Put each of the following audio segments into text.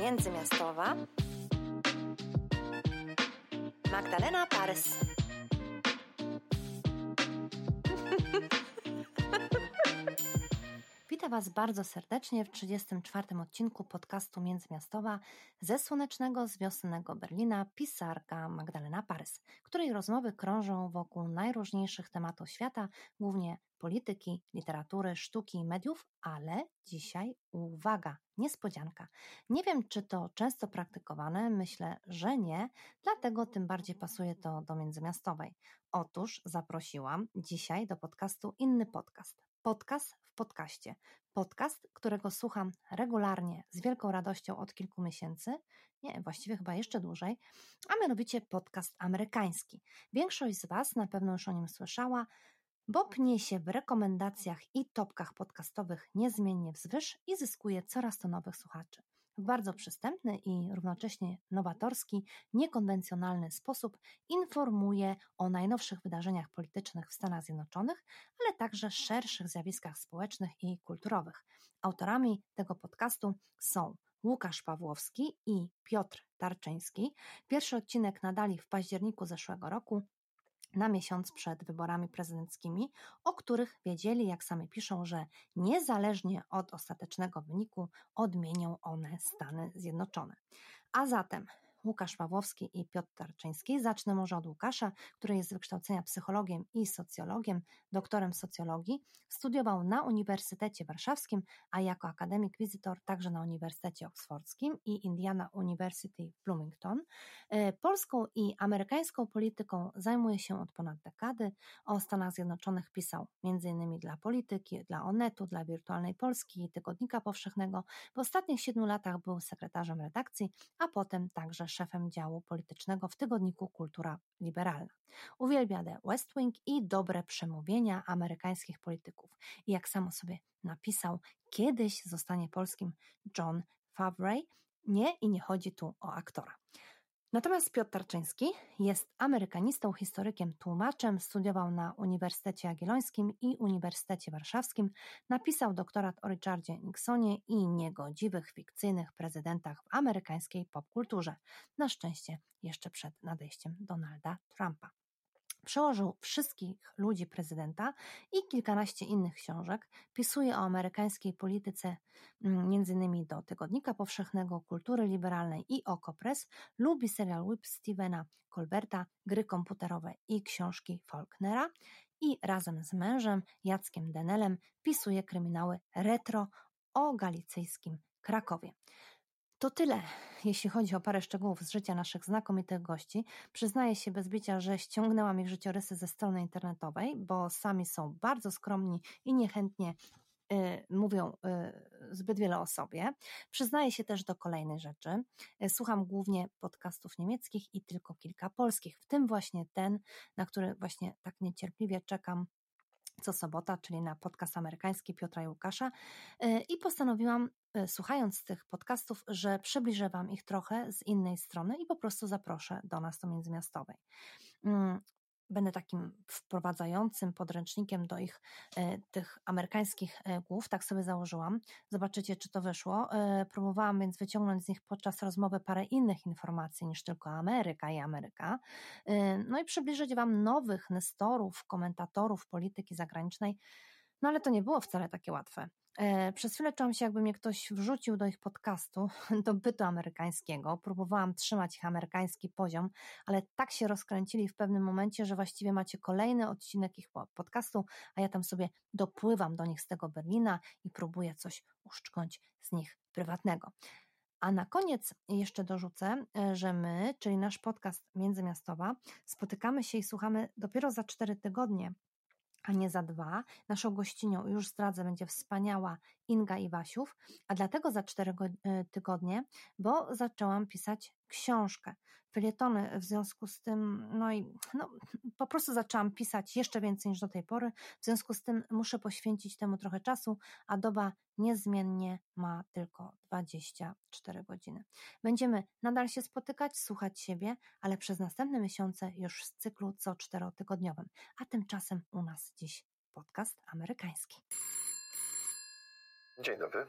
Międzymiastowa Magdalena Parys. Witam Was bardzo serdecznie w 34. odcinku podcastu Międzymiastowa ze słonecznego, z wiosennego Berlina pisarka Magdalena Parys, której rozmowy krążą wokół najróżniejszych tematów świata, głównie polityki, literatury, sztuki i mediów, ale dzisiaj uwaga, niespodzianka. Nie wiem, czy to często praktykowane, myślę, że nie, dlatego tym bardziej pasuje to do międzymiastowej. Otóż zaprosiłam dzisiaj do podcastu inny podcast. Podcast w podcaście. Podcast, którego słucham regularnie, z wielką radością od kilku miesięcy, nie, właściwie chyba jeszcze dłużej, a mianowicie podcast amerykański. Większość z Was na pewno już o nim słyszała, bo pnie się w rekomendacjach i topkach podcastowych niezmiennie wzwyż i zyskuje coraz to nowych słuchaczy. Bardzo przystępny i równocześnie nowatorski, niekonwencjonalny sposób informuje o najnowszych wydarzeniach politycznych w Stanach Zjednoczonych, ale także szerszych zjawiskach społecznych i kulturowych. Autorami tego podcastu są Łukasz Pawłowski i Piotr Tarczyński. Pierwszy odcinek nadali w październiku zeszłego roku, na miesiąc przed wyborami prezydenckimi, o których wiedzieli, jak sami piszą, że niezależnie od ostatecznego wyniku odmienią one Stany Zjednoczone. A zatem Łukasz Pawłowski i Piotr Tarczyński. Zacznę może od Łukasza, który jest z wykształcenia psychologiem i socjologiem, doktorem socjologii. Studiował na Uniwersytecie Warszawskim, a jako akademik wizytor także na Uniwersytecie Oksfordzkim i Indiana University w Bloomington. E, polską i amerykańską polityką zajmuje się od ponad dekady. O Stanach Zjednoczonych pisał m.in. dla Polityki, dla Onetu, dla Wirtualnej Polski i Tygodnika Powszechnego. W ostatnich siedmiu latach był sekretarzem redakcji, a potem także szefem działu politycznego w tygodniku Kultura Liberalna. Uwielbia The West Wing i dobre przemówienia amerykańskich polityków. I jak samo sobie napisał, kiedyś zostanie polskim John Favreau. Nie i nie chodzi tu o aktora. Natomiast Piotr Tarczyński jest amerykanistą, historykiem, tłumaczem, studiował na Uniwersytecie Jagiellońskim i Uniwersytecie Warszawskim, napisał doktorat o Richardzie Nixonie i niegodziwych, fikcyjnych prezydentach w amerykańskiej popkulturze. Na szczęście jeszcze przed nadejściem Donalda Trumpa. Przełożył wszystkich ludzi prezydenta i kilkanaście innych książek. Pisuje o amerykańskiej polityce, m.in. do Tygodnika Powszechnego, Kultury Liberalnej i Okopres. Lubi serial Whip Stevena Colberta, gry komputerowe i książki Faulknera. I razem z mężem, Jackiem Denelem, pisuje kryminały retro o galicyjskim Krakowie. To tyle, jeśli chodzi o parę szczegółów z życia naszych znakomitych gości. Przyznaję się bez bicia, że ściągnęłam ich życiorysy ze strony internetowej, bo sami są bardzo skromni i niechętnie y, mówią y, zbyt wiele o sobie. Przyznaję się też do kolejnej rzeczy. Słucham głównie podcastów niemieckich i tylko kilka polskich, w tym właśnie ten, na który właśnie tak niecierpliwie czekam co sobota, czyli na podcast amerykański Piotra i Łukasza y, i postanowiłam E, słuchając tych podcastów, że przybliżę Wam ich trochę z innej strony i po prostu zaproszę do nas do międzymiastowej. Będę takim wprowadzającym podręcznikiem do ich e, tych amerykańskich e, głów, tak sobie założyłam. Zobaczycie, czy to wyszło. Próbowałam więc wyciągnąć z nich podczas rozmowy parę innych informacji niż tylko Ameryka i Ameryka. No i przybliżyć Wam nowych nestorów, komentatorów polityki zagranicznej. No ale to nie było wcale takie łatwe. E, przez chwilę czułam się, jakby mnie ktoś wrzucił do ich podcastu, do bytu amerykańskiego. Próbowałam trzymać ich amerykański poziom, ale tak się rozkręcili w pewnym momencie, że właściwie macie kolejny odcinek ich podcastu, a ja tam sobie dopływam do nich z tego Berlina i próbuję coś uszczknąć z nich prywatnego. A na koniec jeszcze dorzucę, e, że my, czyli nasz podcast Międzymiastowa, spotykamy się i słuchamy dopiero za cztery tygodnie a nie za dwa. Naszą gościnią, już zdradzę, będzie wspaniała Inga Iwasiów, a dlatego za cztery e, tygodnie, bo zaczęłam pisać książkę, felietony w związku z tym, no i no, po prostu zaczęłam pisać jeszcze więcej niż do tej pory, w związku z tym muszę poświęcić temu trochę czasu, a doba niezmiennie ma tylko 24 godziny. Będziemy nadal się spotykać, słuchać siebie, ale przez następne miesiące już z cyklu co czterotygodniowym, a tymczasem u nas dziś podcast amerykański. Dzień dobry.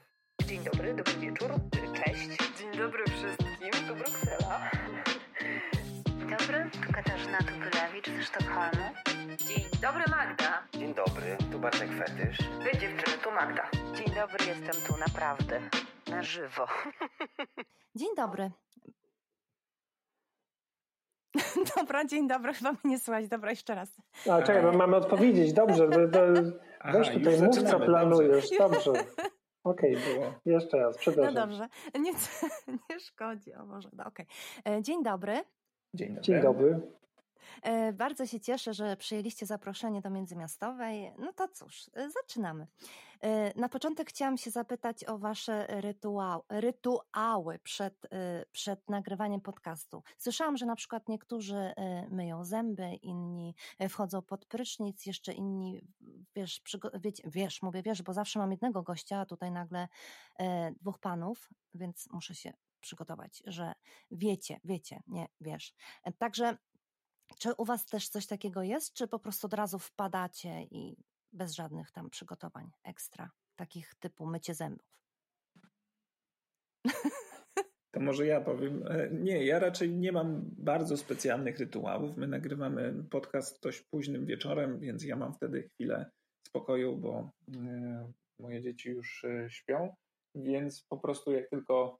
Dzień dobry, dobry wieczór, cześć. Dzień dobry wszystkim, tu Bruksela. Dzień dobry, tu Katarzyna Tupylewicz ze Sztokholmu. Dzień dobry Magda. Dzień dobry, tu Bartek Fetysz. Wy dziewczyny, tu Magda. Dzień dobry, jestem tu naprawdę, na żywo. Dzień dobry. Dobra, dzień dobry, chyba mnie nie słychać. Dobra, jeszcze raz. A czekaj, bo mamy odpowiedzieć. Dobrze, to, to Aha, weź tutaj mów, co planujesz. Dobrze. Okej, Było. jeszcze raz, No przepraszam. dobrze, nie, nie szkodzi. O może, no, okej. E, Dzień dobry. Dzień dobry. Dzień dobry. E, Bardzo się cieszę, że przyjęliście zaproszenie do Międzymiastowej. No to cóż, e, zaczynamy. E, Na początek chciałam się zapytać o Wasze rytuał, rytuały przed, przed nagrywaniem podcastu. Słyszałam, że na przykład niektórzy myją zęby, inni wchodzą pod prysznic, jeszcze inni, wiesz, wiecie, wiesz, mówię wiesz, bo zawsze mam jednego gościa, a tutaj nagle dwóch panów, więc muszę się przygotować, że wiecie, wiecie, nie wiesz. Także czy u Was też coś takiego jest, czy po prostu od razu wpadacie i bez żadnych tam przygotowań ekstra, takich typu mycie zębów? To może ja powiem. E, Nie, ja raczej nie mam bardzo specjalnych rytuałów. My nagrywamy podcast dość późnym wieczorem, więc ja mam wtedy chwilę spokoju, bo e, moje dzieci już e, śpią, więc po prostu jak tylko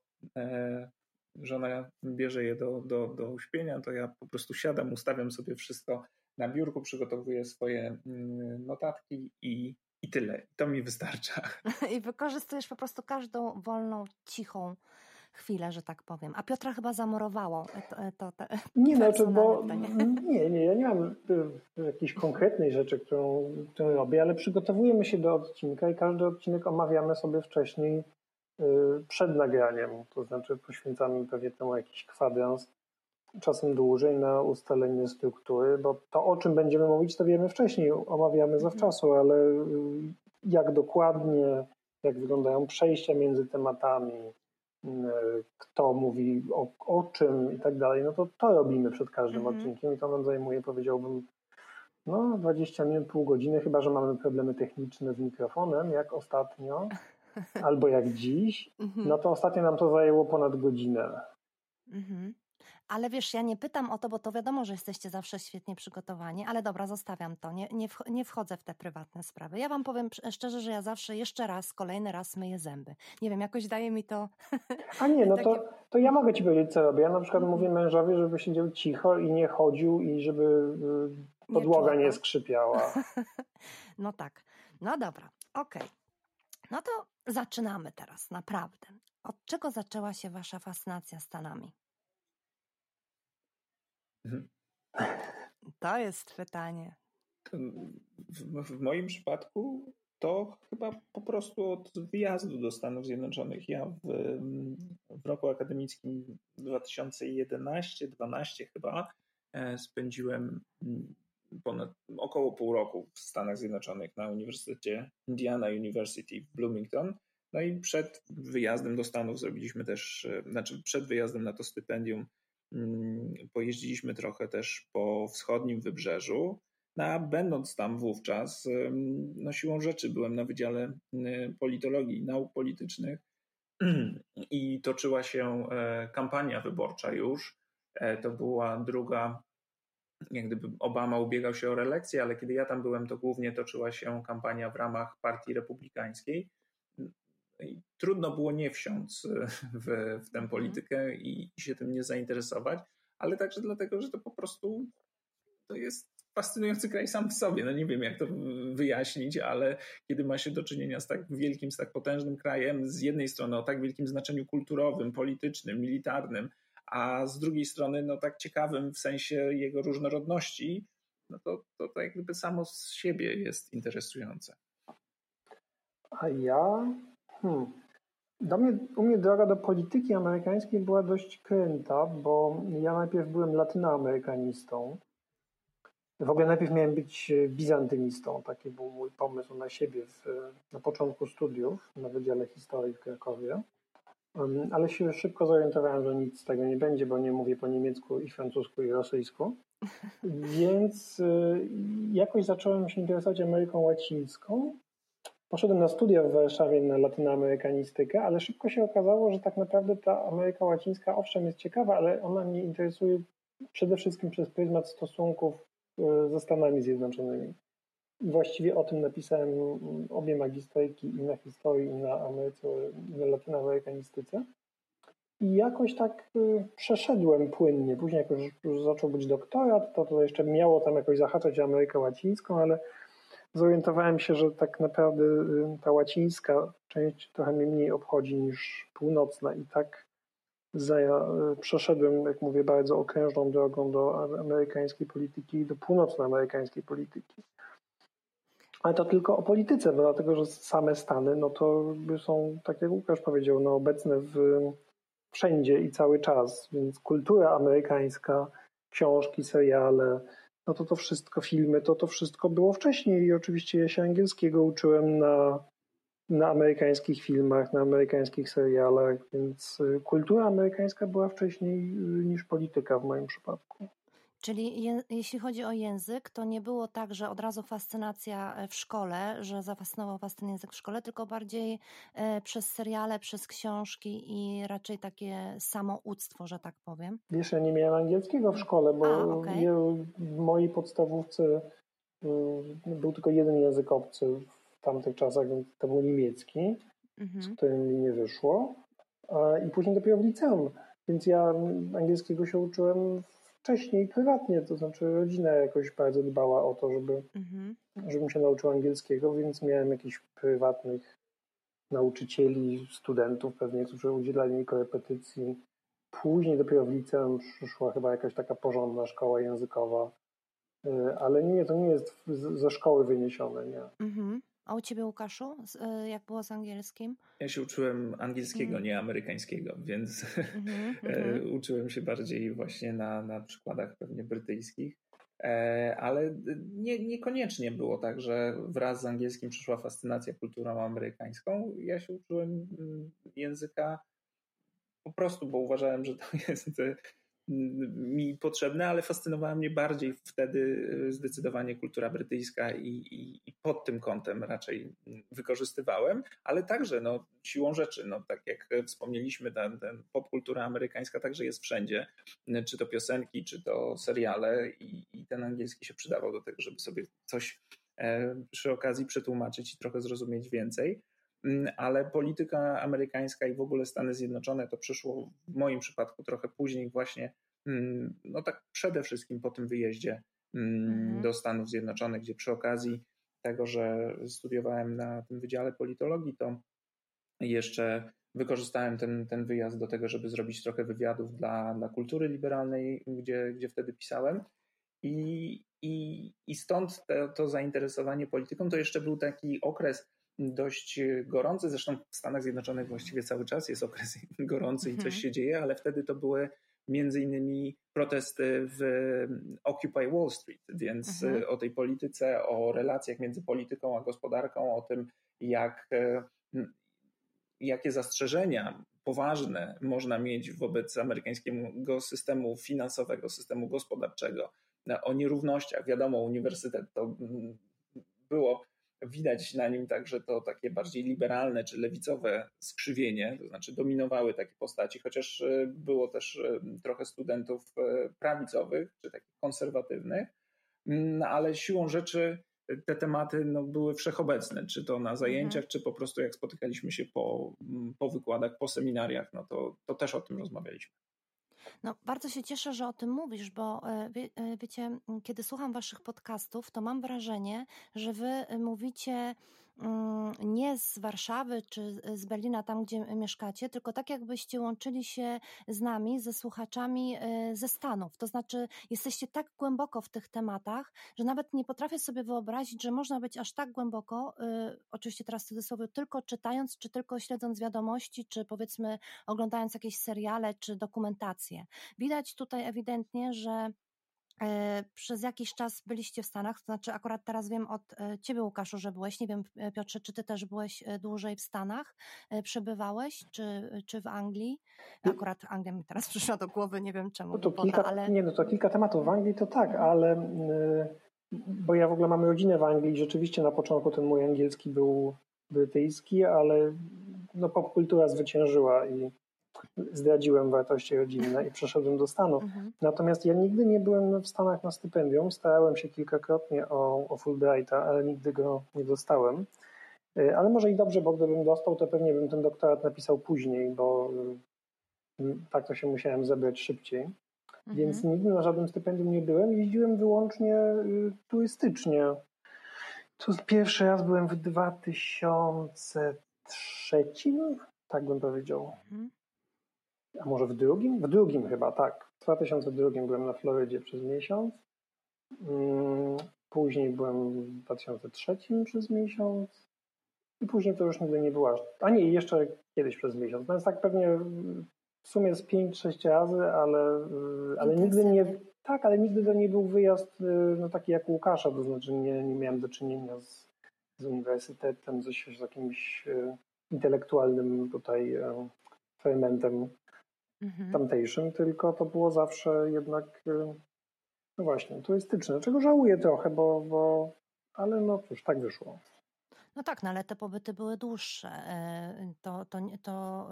żona bierze je do, do, do uśpienia, to ja po prostu siadam, ustawiam sobie wszystko na biurku, przygotowuję swoje mm, notatki i, i tyle. To mi wystarcza. I wykorzystujesz po prostu każdą wolną, cichą chwilę, że tak powiem. A Piotra chyba zamorowało to, to, to, Nie, znaczy, bo nie, nie, ja nie mam y, jakiejś konkretnej rzeczy, którą, którą robię, ale przygotowujemy się do odcinka i każdy odcinek omawiamy sobie wcześniej przed nagraniem. To znaczy poświęcamy pewnie temu jakiś kwadrans, czasem dłużej na ustalenie struktury, bo to o czym będziemy mówić, to wiemy wcześniej, omawiamy zawczasu, ale y, jak dokładnie, jak wyglądają przejścia między tematami, y, kto mówi o, o czym i tak dalej, no to to robimy przed każdym Mhm. odcinkiem i to nam zajmuje, powiedziałbym, no 20 minut, pół godziny, chyba że mamy problemy techniczne z mikrofonem, jak ostatnio, albo jak dziś, Mhm. no to ostatnio nam to zajęło ponad godzinę. Mhm. Ale wiesz, ja nie pytam o to, bo to wiadomo, że jesteście zawsze świetnie przygotowani, ale dobra, zostawiam to. Nie, nie, nie wchodzę w te prywatne sprawy. Ja wam powiem szczerze, że ja zawsze jeszcze raz, kolejny raz myję zęby. Nie wiem, jakoś daje mi to. A nie, no Takie- to, to ja mogę ci powiedzieć, co robię. Ja na przykład Mhm. mówię mężowi, żeby siedział cicho i nie chodził i żeby y, Nie podłoga nie tak? skrzypiała. No tak. No dobra, okej. No to zaczynamy teraz, naprawdę. Od czego zaczęła się wasza fascynacja Stanami? Mhm. To jest pytanie. W, w moim przypadku to chyba po prostu od wyjazdu do Stanów Zjednoczonych. Ja w, w roku akademickim 2011-12 chyba e, spędziłem mm, ponad około pół roku w Stanach Zjednoczonych na Uniwersytecie Indiana University w Bloomington. No i przed wyjazdem do Stanów zrobiliśmy też, e, znaczy przed wyjazdem na to stypendium mm, pojeździliśmy trochę też po wschodnim wybrzeżu. No, a będąc tam wówczas, ym, no siłą rzeczy byłem na Wydziale y, Politologii i Nauk Politycznych i toczyła się e, kampania wyborcza już. E, To była druga, jak gdyby Obama ubiegał się o reelekcję, ale kiedy ja tam byłem, to głównie toczyła się kampania w ramach Partii Republikańskiej. I trudno było nie wsiąc e, w, w tę politykę i, i się tym nie zainteresować, ale także dlatego, że to po prostu to jest fascynujący kraj sam w sobie. No nie wiem, jak to wyjaśnić, ale kiedy ma się do czynienia z tak wielkim, z tak potężnym krajem, z jednej strony o tak wielkim znaczeniu kulturowym, politycznym, militarnym, a z drugiej strony no tak ciekawym w sensie jego różnorodności, no to, to, to jak gdyby samo z siebie jest interesujące. A ja? Hmm. Do mnie, u mnie droga do polityki amerykańskiej była dość kręta, bo ja najpierw byłem latynoamerykanistą. W ogóle najpierw miałem być bizantynistą. Taki był mój pomysł na siebie w, na początku studiów na Wydziale Historii w Krakowie. Ale się szybko zorientowałem, że nic z tego nie będzie, bo nie mówię po niemiecku i francusku i rosyjsku. Więc y, jakoś zacząłem się interesować Ameryką Łacińską. Poszedłem na studia w Warszawie na latynoamerykanistykę, ale szybko się okazało, że tak naprawdę ta Ameryka Łacińska owszem jest ciekawa, ale ona mnie interesuje przede wszystkim przez pryzmat stosunków e, ze Stanami Zjednoczonymi. Właściwie o tym napisałem obie magisterki i na historii, i na, Ameryce, i na latynoamerykanistyce. I jakoś tak y, przeszedłem płynnie. Później, jak już, już zaczął być doktorat, to to jeszcze miało tam jakoś zahaczać Amerykę Łacińską, ale zorientowałem się, że tak naprawdę y, ta łacińska część trochę mnie mniej obchodzi niż północna i tak y, przeszedłem, jak mówię, bardzo okrężną drogą do amerykańskiej polityki i do północnoamerykańskiej polityki. Ale to tylko o polityce, bo dlatego, że same Stany, no to są, tak jak Łukasz powiedział, no obecne w, wszędzie i cały czas, więc kultura amerykańska, książki, seriale, no to to wszystko, filmy, to to wszystko było wcześniej i oczywiście ja się angielskiego uczyłem na, na amerykańskich filmach, na amerykańskich serialach, więc y, kultura amerykańska była wcześniej y, niż polityka w moim przypadku. Czyli je, jeśli chodzi o język, to nie było tak, że od razu fascynacja e, w szkole, że zafascynował was ten język w szkole, tylko bardziej e, przez seriale, przez książki i raczej takie samouctwo, że tak powiem. Wiesz, ja nie miałem angielskiego w szkole, bo A, okay. w mojej podstawówce y, był tylko jeden język obcy w tamtych czasach, więc to był niemiecki, mhm. z którym mi nie wyszło. I później dopiero w liceum. Więc ja angielskiego się uczyłem wcześniej prywatnie, to znaczy rodzina jakoś bardzo dbała o to, żeby, mhm. żebym się nauczył angielskiego, więc miałem jakichś prywatnych nauczycieli, studentów pewnie, którzy udzielali mi korepetycji. Później dopiero w liceum przyszła chyba jakaś taka porządna szkoła językowa, y, ale nie, to nie jest ze szkoły wyniesione, nie. Mhm. A u ciebie, Łukaszu, y, jak było z angielskim? Ja się uczyłem angielskiego, mm. nie amerykańskiego, więc mm -hmm. uczyłem się bardziej właśnie na, na przykładach pewnie brytyjskich. E, ale nie, niekoniecznie było tak, że wraz z angielskim przyszła fascynacja kulturą amerykańską. Ja się uczyłem mm, języka po prostu, bo uważałem, że to jest mi potrzebne, ale fascynowała mnie bardziej wtedy e, zdecydowanie kultura brytyjska i, i, i, pod tym kątem raczej wykorzystywałem, ale także no, siłą rzeczy, no, tak jak wspomnieliśmy, ten, ten popkultura amerykańska także jest wszędzie, czy to piosenki, czy to seriale i, i ten angielski się przydawał do tego, żeby sobie coś e, przy okazji przetłumaczyć i trochę zrozumieć więcej. Mm, ale polityka amerykańska i w ogóle Stany Zjednoczone to przyszło w moim przypadku trochę później właśnie, mm, no tak przede wszystkim po tym wyjeździe mm, mhm. do Stanów Zjednoczonych, gdzie przy okazji tego, że studiowałem na tym Wydziale Politologii, to jeszcze wykorzystałem ten, ten wyjazd do tego, żeby zrobić trochę wywiadów dla, dla kultury liberalnej, gdzie, gdzie wtedy pisałem. I, i, i stąd to, to zainteresowanie polityką to jeszcze był taki okres dość gorący. Zresztą w Stanach Zjednoczonych właściwie cały czas jest okres gorący i coś mhm. się dzieje, ale wtedy to były między innymi protesty w Occupy Wall Street, więc mhm. o tej polityce, o relacjach między polityką a gospodarką, o tym, jak, jakie zastrzeżenia poważne można mieć wobec amerykańskiego systemu finansowego, systemu gospodarczego, o nierównościach. Wiadomo, uniwersytet to było widać na nim także to takie bardziej liberalne czy lewicowe skrzywienie, to znaczy dominowały takie postaci, chociaż e, było też e, trochę studentów e, prawicowych czy takich konserwatywnych, no, ale siłą rzeczy te tematy no, były wszechobecne, czy to na zajęciach, mhm. czy po prostu jak spotykaliśmy się po, po wykładach, po seminariach, no to, to też o tym rozmawialiśmy. No, bardzo się cieszę, że o tym mówisz, bo e, wie, e, wiecie, kiedy słucham waszych podcastów, to mam wrażenie, że wy e, mówicie nie z Warszawy czy z Berlina, tam gdzie mieszkacie, tylko tak jakbyście łączyli się z nami, ze słuchaczami e, ze Stanów. To znaczy, jesteście tak głęboko w tych tematach, że nawet nie potrafię sobie wyobrazić, że można być aż tak głęboko, e, oczywiście teraz w cudzysłowie, tylko czytając, czy tylko śledząc wiadomości, czy powiedzmy oglądając jakieś seriale, czy dokumentacje. Widać tutaj ewidentnie, że przez jakiś czas byliście w Stanach, to znaczy akurat teraz wiem od e, ciebie Łukaszu, że byłeś, nie wiem e, Piotrze, czy ty też byłeś dłużej w Stanach, przebywałeś, czy, czy w Anglii? Akurat Anglia mi teraz przyszła do głowy, nie wiem czemu. No to kilka, ale... Nie, no to kilka tematów. W Anglii to tak, ale bo ja w ogóle mam rodzinę w Anglii rzeczywiście na początku ten mój angielski był brytyjski, ale no, popkultura zwyciężyła i zdradziłem wartości rodzinne i przeszedłem do Stanów. Mhm. Natomiast ja nigdy nie byłem w Stanach na stypendium. Starałem się kilkakrotnie o, o Fulbrighta, ale nigdy go nie dostałem. Y, ale może i dobrze, bo gdybym dostał, to pewnie bym ten doktorat napisał później, bo y, tak to się musiałem zebrać szybciej. Mhm. Więc nigdy na żadnym stypendium nie byłem. Jeździłem wyłącznie y, turystycznie. To pierwszy raz byłem w 2003, tak bym powiedział. Mhm. A może w drugim? W drugim chyba, tak. W 2002 byłem na Florydzie przez miesiąc. Mm, później byłem w 2003 przez miesiąc. I później to już nigdy nie była. A nie, jeszcze kiedyś przez miesiąc. No więc tak pewnie w sumie z 5-6 razy, ale, ale nigdy nie. Tak, ale nigdy to nie był wyjazd no, taki jak Łukasza, to znaczy nie, nie miałem do czynienia z, z uniwersytetem, z, z jakimś e, intelektualnym tutaj fermentem mhm. tamtejszym, tylko to było zawsze jednak, e, no właśnie, turystyczne. Czego żałuję trochę, bo, bo ale no cóż, tak wyszło. No tak, no ale te pobyty były dłuższe. E, to, to, to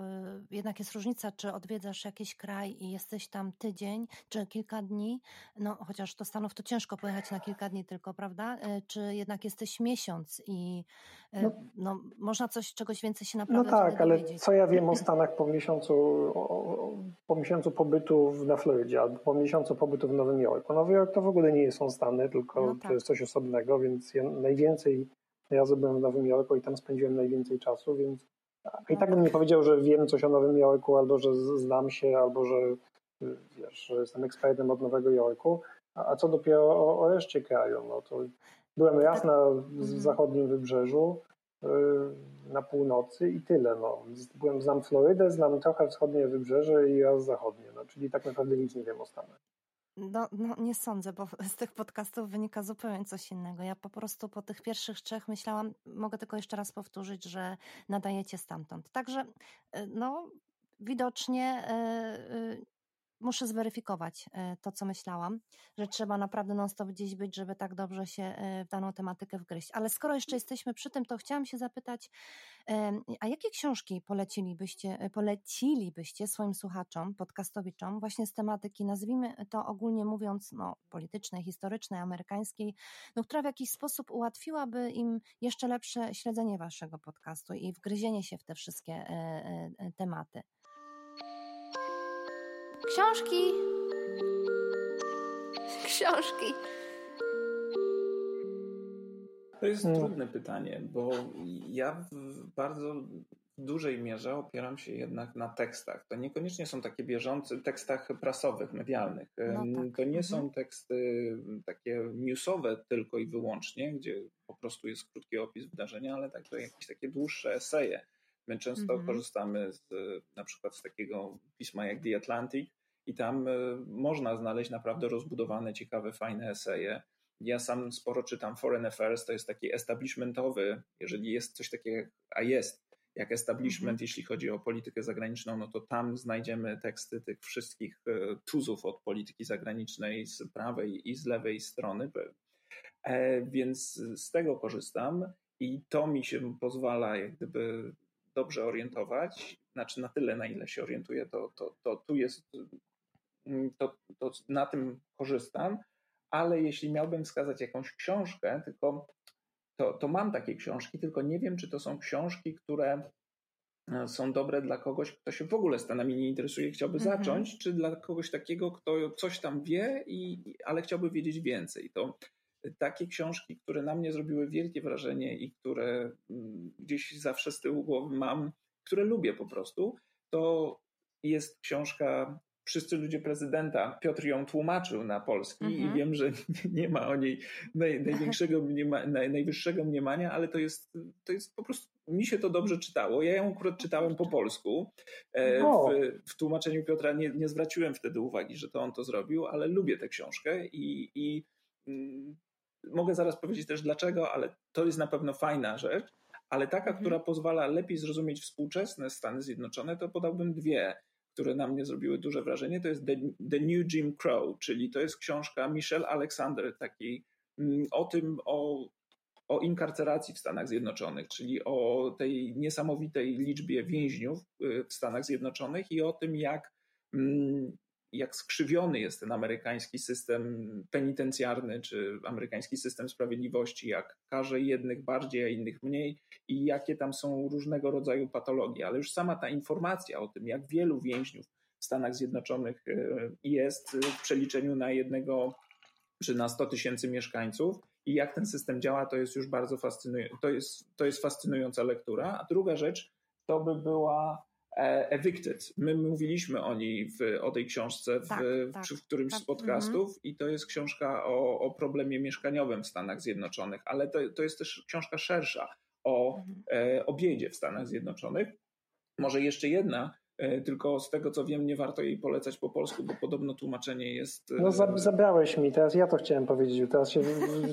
jednak jest różnica, czy odwiedzasz jakiś kraj i jesteś tam tydzień, czy kilka dni, no chociaż do Stanów to ciężko pojechać na kilka dni tylko, prawda? E, czy jednak jesteś miesiąc i no, no można coś, czegoś więcej się no naprawdę No tak, ale co ja wiem o Stanach po miesiącu, po miesiącu pobytu na Florydzie albo po miesiącu pobytu w Nowym Jorku. Nowy Jork to w ogóle nie są Stany, tylko no tak. to jest coś osobnego, więc ja najwięcej ja byłem w Nowym Jorku i tam spędziłem najwięcej czasu, więc i tak bym nie powiedział, że wiem coś o Nowym Jorku, albo że znam się, albo że, wiesz, że jestem ekspertem od Nowego Jorku. A, co dopiero o, o reszcie kraju? No to byłem raz na mhm. zachodnim wybrzeżu, y, na północy i tyle. No. Byłem, znam Florydę, znam trochę wschodnie wybrzeże i raz zachodnie, no, czyli tak naprawdę nic nie wiem o Stanach. No, no, nie sądzę, bo z tych podcastów wynika zupełnie coś innego. Ja po prostu po tych pierwszych trzech myślałam, mogę tylko jeszcze raz powtórzyć, że nadajecie stamtąd. Także, y, no, widocznie yy, muszę zweryfikować e, to, co myślałam, że trzeba naprawdę non-stop gdzieś być, żeby tak dobrze się e, w daną tematykę wgryźć. Ale skoro jeszcze jesteśmy przy tym, to chciałam się zapytać, a jakie książki polecilibyście, e, polecilibyście swoim słuchaczom, podcastowiczom, właśnie z tematyki, nazwijmy to ogólnie mówiąc, no, politycznej, historycznej, amerykańskiej, no, która w jakiś sposób ułatwiłaby im jeszcze lepsze śledzenie waszego podcastu i wgryzienie się w te wszystkie tematy? Książki. Książki. To jest hmm. trudne pytanie, bo ja w bardzo dużej mierze opieram się jednak na tekstach. To niekoniecznie są takie bieżące, tekstach prasowych, medialnych. No tak. To nie mhm. są teksty takie newsowe tylko i wyłącznie, gdzie po prostu jest krótki opis wydarzenia, ale tak to jakieś takie dłuższe eseje. My często -hmm. korzystamy z, na przykład z takiego pisma jak The Atlantic i tam e, można znaleźć naprawdę rozbudowane, ciekawe, fajne eseje. Ja sam sporo czytam Foreign Affairs, to jest taki establishmentowy, jeżeli jest coś takiego, a jest, jak establishment, -hmm. jeśli chodzi o politykę zagraniczną, no to tam znajdziemy teksty tych wszystkich e, tuzów od polityki zagranicznej z prawej i z lewej strony. E, więc z tego korzystam i to mi się pozwala jak gdyby dobrze orientować, znaczy na tyle, na ile się orientuję, to, to, to tu jest, mm, to, to na tym korzystam, ale jeśli miałbym wskazać jakąś książkę, tylko to, to mam takie książki, tylko nie wiem, czy to są książki, które e, są dobre dla kogoś, kto się w ogóle Stanami nie interesuje i chciałby mhm. zacząć, czy dla kogoś takiego, kto coś tam wie, i, ale chciałby wiedzieć więcej. To takie książki, które na mnie zrobiły wielkie wrażenie i które mm, gdzieś zawsze z tyłu głowy mam, które lubię po prostu, to jest książka Wszyscy ludzie prezydenta. Piotr ją tłumaczył na polski i mhm. wiem, że nie ma o niej naj, największego mniema, naj, najwyższego mniemania, ale to jest, to jest po prostu, mi się to dobrze czytało. Ja ją akurat czytałem po polsku. E, w, w tłumaczeniu Piotra nie, nie zwróciłem wtedy uwagi, że to on to zrobił, ale lubię tę książkę i, i mm, Mogę zaraz powiedzieć też dlaczego, ale to jest na pewno fajna rzecz, ale taka, mhm. która pozwala lepiej zrozumieć współczesne Stany Zjednoczone, to podałbym dwie, które na mnie zrobiły duże wrażenie. To jest The, The New Jim Crow, czyli to jest książka Michelle Alexander, taki mm, o tym, o o inkarceracji w Stanach Zjednoczonych, czyli o tej niesamowitej liczbie więźniów w Stanach Zjednoczonych i o tym, jak, mm, jak skrzywiony jest ten amerykański system penitencjarny czy amerykański system sprawiedliwości, jak karze jednych bardziej, a innych mniej i jakie tam są różnego rodzaju patologie. Ale już sama ta informacja o tym, jak wielu więźniów w Stanach Zjednoczonych jest w przeliczeniu na jednego czy na 100 tysięcy mieszkańców i jak ten system działa, to jest już bardzo fascynujące. To jest, to jest fascynująca lektura. A druga rzecz to by była e, Evicted. My mówiliśmy o niej w, o tej książce w, Tak, tak, w którymś tak, z podcastów i to jest książka o, o problemie mieszkaniowym w Stanach Zjednoczonych, ale to, to jest też książka szersza o, Mhm. e, o biedzie w Stanach Zjednoczonych. Może jeszcze jedna, e, tylko z tego co wiem, nie warto jej polecać po polsku, bo podobno tłumaczenie jest. e, No za, zabrałeś mi, teraz ja to chciałem powiedzieć, teraz, się,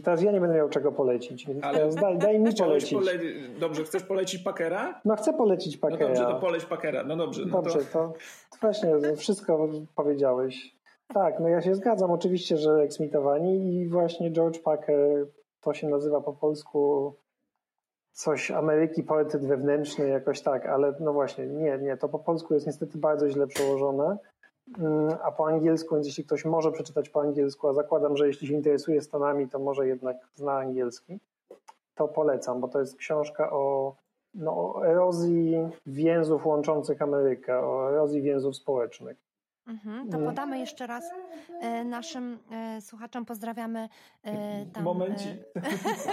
teraz ja nie będę miał czego polecić, więc Ale- teraz daj, daj mi polecić. pole... Dobrze, chcesz polecić Pakera? No chcę polecić No Pakera. dobrze, to poleć Pakera. No dobrze, no Dobrze, to... to, to właśnie wszystko powiedziałeś. Tak, no ja się zgadzam oczywiście, że eksmitowani i właśnie George Packer, to się nazywa po polsku coś Ameryki Portret Wewnętrzny, jakoś tak, ale no właśnie, nie, nie, to po polsku jest niestety bardzo źle przełożone, Mm, a po angielsku, więc jeśli ktoś może przeczytać po angielsku, a zakładam, że jeśli się interesuje Stanami, to może jednak zna angielski, to polecam, bo to jest książka o, no, o erozji więzów łączących Amerykę, o erozji więzów społecznych. Mhm, to podamy jeszcze raz e, naszym e, słuchaczom, pozdrawiamy e, tam. Momencik. e,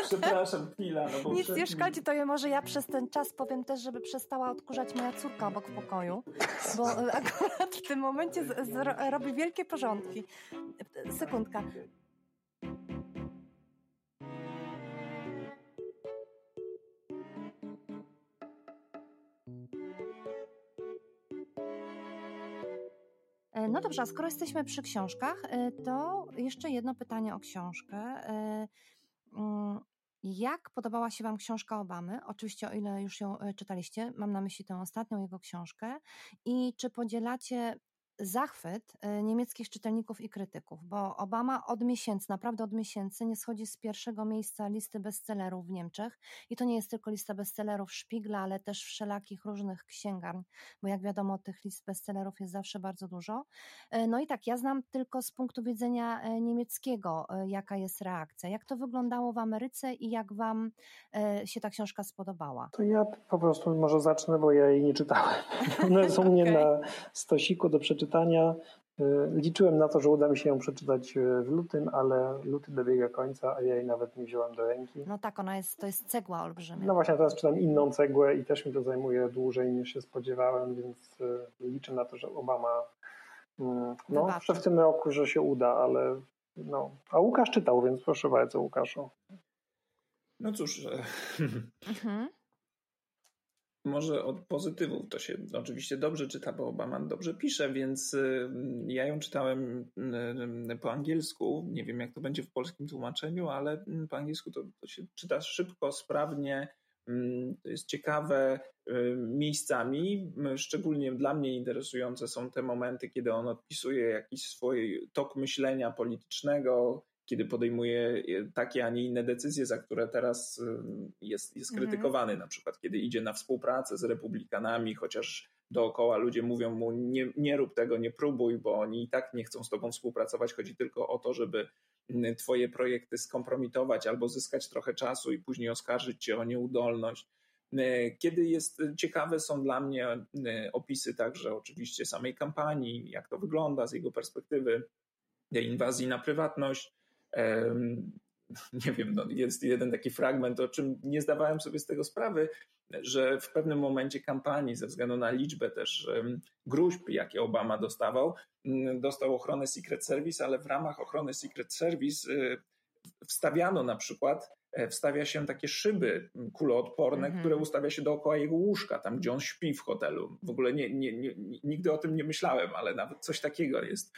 Przepraszam, chwila. No bo Nic przed- nie szkodzi, to może ja przez ten czas powiem też, żeby przestała odkurzać moja córka obok w pokoju, bo e, akurat w tym momencie z, z, ro- robi wielkie porządki. E, Sekundka. No dobrze, a skoro jesteśmy przy książkach, e, to jeszcze jedno pytanie o książkę. E, mm, Jak podobała się Wam książka Obamy? Oczywiście, o ile już ją e, czytaliście, mam na myśli tę ostatnią jego książkę. I czy podzielacie zachwyt e, niemieckich czytelników i krytyków? Bo Obama od miesięcy, naprawdę od miesięcy, nie schodzi z pierwszego miejsca listy bestsellerów w Niemczech. I to nie jest tylko lista bestsellerów Szpigla, ale też wszelakich różnych księgarni, bo jak wiadomo, tych list bestsellerów jest zawsze bardzo dużo. E, No i tak, ja znam tylko z punktu widzenia e, niemieckiego, jaka jest reakcja. Jak to wyglądało w Ameryce i jak Wam się ta książka spodobała? To ja po prostu może zacznę, bo ja jej nie czytałem. One są u mnie na stosiku do przeczytania. Y, Liczyłem na to, że uda mi się ją przeczytać y, w lutym, ale luty dobiega końca, a ja jej nawet nie wziąłem do ręki. No tak, ona jest, to jest cegła olbrzymia. No właśnie, teraz czytam inną cegłę i też mi to zajmuje dłużej niż się spodziewałem, więc y, liczę na to, że Obama mm, no, Wybaczy. w tym roku, że się uda, ale no. A Łukasz czytał, więc proszę bardzo Łukaszu. No cóż, e, Mhm. Może od pozytywów to się oczywiście dobrze czyta, bo Obama dobrze pisze, więc y, ja ją czytałem y, po angielsku. Nie wiem, jak to będzie w polskim tłumaczeniu, ale po angielsku to, to się czyta szybko, sprawnie. To jest ciekawe y, miejscami. Szczególnie dla mnie interesujące są te momenty, kiedy on odpisuje jakiś swój tok myślenia politycznego, kiedy podejmuje y, takie, a nie inne decyzje, za które teraz y, jest, jest Mhm. krytykowany. Na przykład, kiedy idzie na współpracę z republikanami, chociaż dookoła ludzie mówią mu nie, nie rób tego, nie próbuj, bo oni i tak nie chcą z tobą współpracować. Chodzi tylko o to, żeby mm, twoje projekty skompromitować albo zyskać trochę czasu i później oskarżyć cię o nieudolność. E, Kiedy jest ciekawe są dla mnie e, opisy także oczywiście samej kampanii, jak to wygląda z jego perspektywy, tej inwazji na prywatność. Nie wiem, no jest jeden taki fragment, o czym nie zdawałem sobie z tego sprawy, że w pewnym momencie kampanii, ze względu na liczbę też gruźb, jakie Obama dostawał, dostał ochronę Secret Service, ale w ramach ochrony Secret Service y, wstawiano na przykład, wstawia się takie szyby kuloodporne, Mhm. które ustawia się dookoła jego łóżka, tam gdzie on śpi w hotelu. W ogóle nie, nie, nie, nigdy o tym nie myślałem, ale nawet coś takiego jest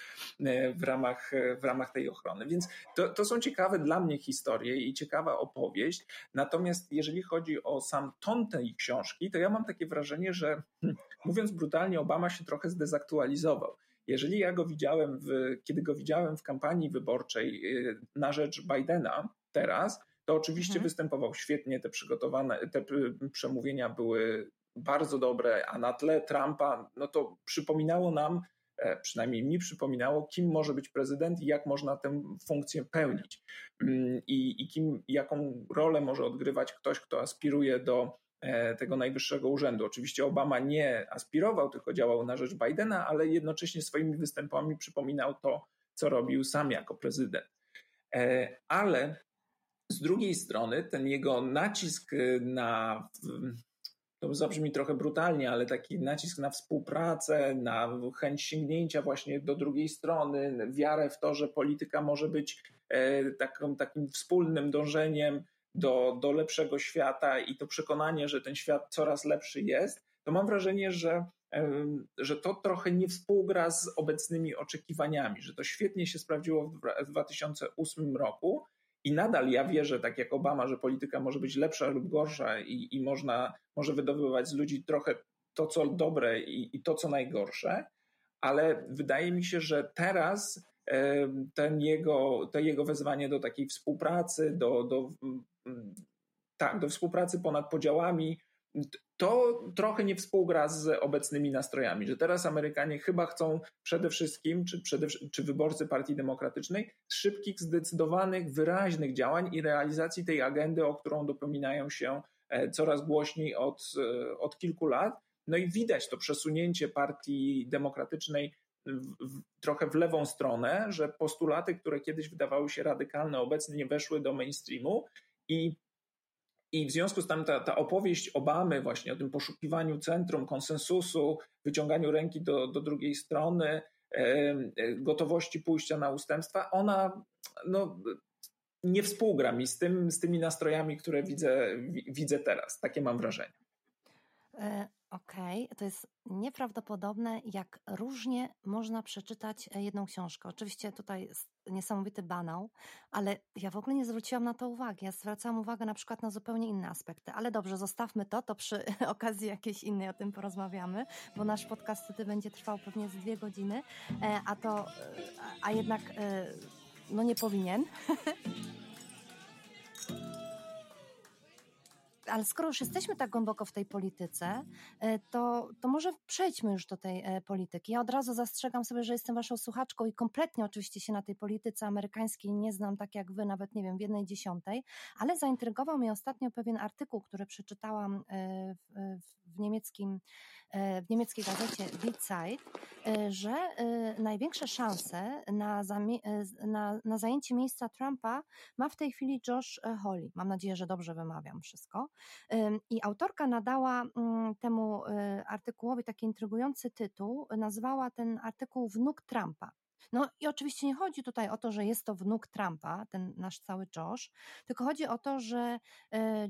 e, w ramach, e, w ramach tej ochrony. Więc to, to są ciekawe dla mnie historie i ciekawa opowieść. Natomiast jeżeli chodzi o sam ton tej książki, to ja mam takie wrażenie, że hm, mówiąc brutalnie, Obama się trochę zdezaktualizował. Jeżeli ja go widziałem, w, kiedy go widziałem w kampanii wyborczej na rzecz Bidena teraz, to oczywiście Mhm. występował świetnie, te przygotowane, te y, przemówienia były bardzo dobre, a na tle Trumpa, no to przypominało nam, e, przynajmniej mi przypominało, kim może być prezydent i jak można tę funkcję pełnić. Mm, I, i kim, jaką rolę może odgrywać ktoś, kto aspiruje do e, tego najwyższego urzędu. Oczywiście Obama nie aspirował, tylko działał na rzecz Bidena, ale jednocześnie swoimi występami przypominał to, co robił sam jako prezydent. E, Ale z drugiej strony ten jego nacisk na, to zabrzmi trochę brutalnie, ale taki nacisk na współpracę, na chęć sięgnięcia właśnie do drugiej strony, wiarę w to, że polityka może być e, taką, takim wspólnym dążeniem do, do lepszego świata i to przekonanie, że ten świat coraz lepszy jest, to mam wrażenie, że, em, że to trochę nie współgra z obecnymi oczekiwaniami, że to świetnie się sprawdziło w 2008 roku i nadal ja wierzę, tak jak Obama, że polityka może być lepsza lub gorsza i, i można, może wydobywać z ludzi trochę to, co dobre i, i to, co najgorsze, ale wydaje mi się, że teraz ten jego, to jego wezwanie do takiej współpracy, do, do, mm, tak, do współpracy ponad podziałami, to trochę nie współgra z obecnymi nastrojami, że teraz Amerykanie chyba chcą przede wszystkim, czy, przede, czy wyborcy Partii Demokratycznej, szybkich, zdecydowanych, wyraźnych działań i realizacji tej agendy, o którą dopominają się e, coraz głośniej od, e, od kilku lat. No i widać to przesunięcie Partii Demokratycznej w, w, trochę w lewą stronę, że postulaty, które kiedyś wydawały się radykalne, obecnie nie weszły do mainstreamu i i w związku z tym ta, ta opowieść Obamy właśnie o tym poszukiwaniu centrum, konsensusu, wyciąganiu ręki do, do drugiej strony, e, e, gotowości pójścia na ustępstwa, ona no, nie współgra mi z, tym, z tymi nastrojami, które widzę, wi- widzę teraz. Takie mam wrażenie. Okej, to jest nieprawdopodobne, jak różnie można przeczytać e, jedną książkę. Oczywiście tutaj jest niesamowity banał, ale ja w ogóle nie zwróciłam na to uwagi. Ja zwracałam uwagę na przykład na zupełnie inne aspekty. Ale dobrze, zostawmy to, to przy okazji jakiejś innej o tym porozmawiamy, bo nasz podcast wtedy będzie trwał pewnie z dwie godziny, e, a to, e, a jednak no nie powinien. Ale skoro już jesteśmy tak głęboko w tej polityce, e, to, to może przejdźmy już do tej e, polityki. Ja od razu zastrzegam sobie, że jestem waszą słuchaczką i kompletnie oczywiście się na tej polityce amerykańskiej nie znam tak jak wy, nawet nie wiem, w jednej dziesiątej, ale zaintrygował mnie ostatnio pewien artykuł, który przeczytałam e, w, w, niemieckim, e, w niemieckiej gazecie Die Zeit, e, że e, największe szanse na, na, na zajęcie miejsca Trumpa ma w tej chwili Josh Hawley. Mam nadzieję, że dobrze wymawiam wszystko. I autorka nadała mm, temu artykułowi taki intrygujący tytuł, nazwała ten artykuł Wnuk Trumpa. No i oczywiście nie chodzi tutaj o to, że jest to wnuk Trumpa, ten nasz cały Josh, tylko chodzi o to, że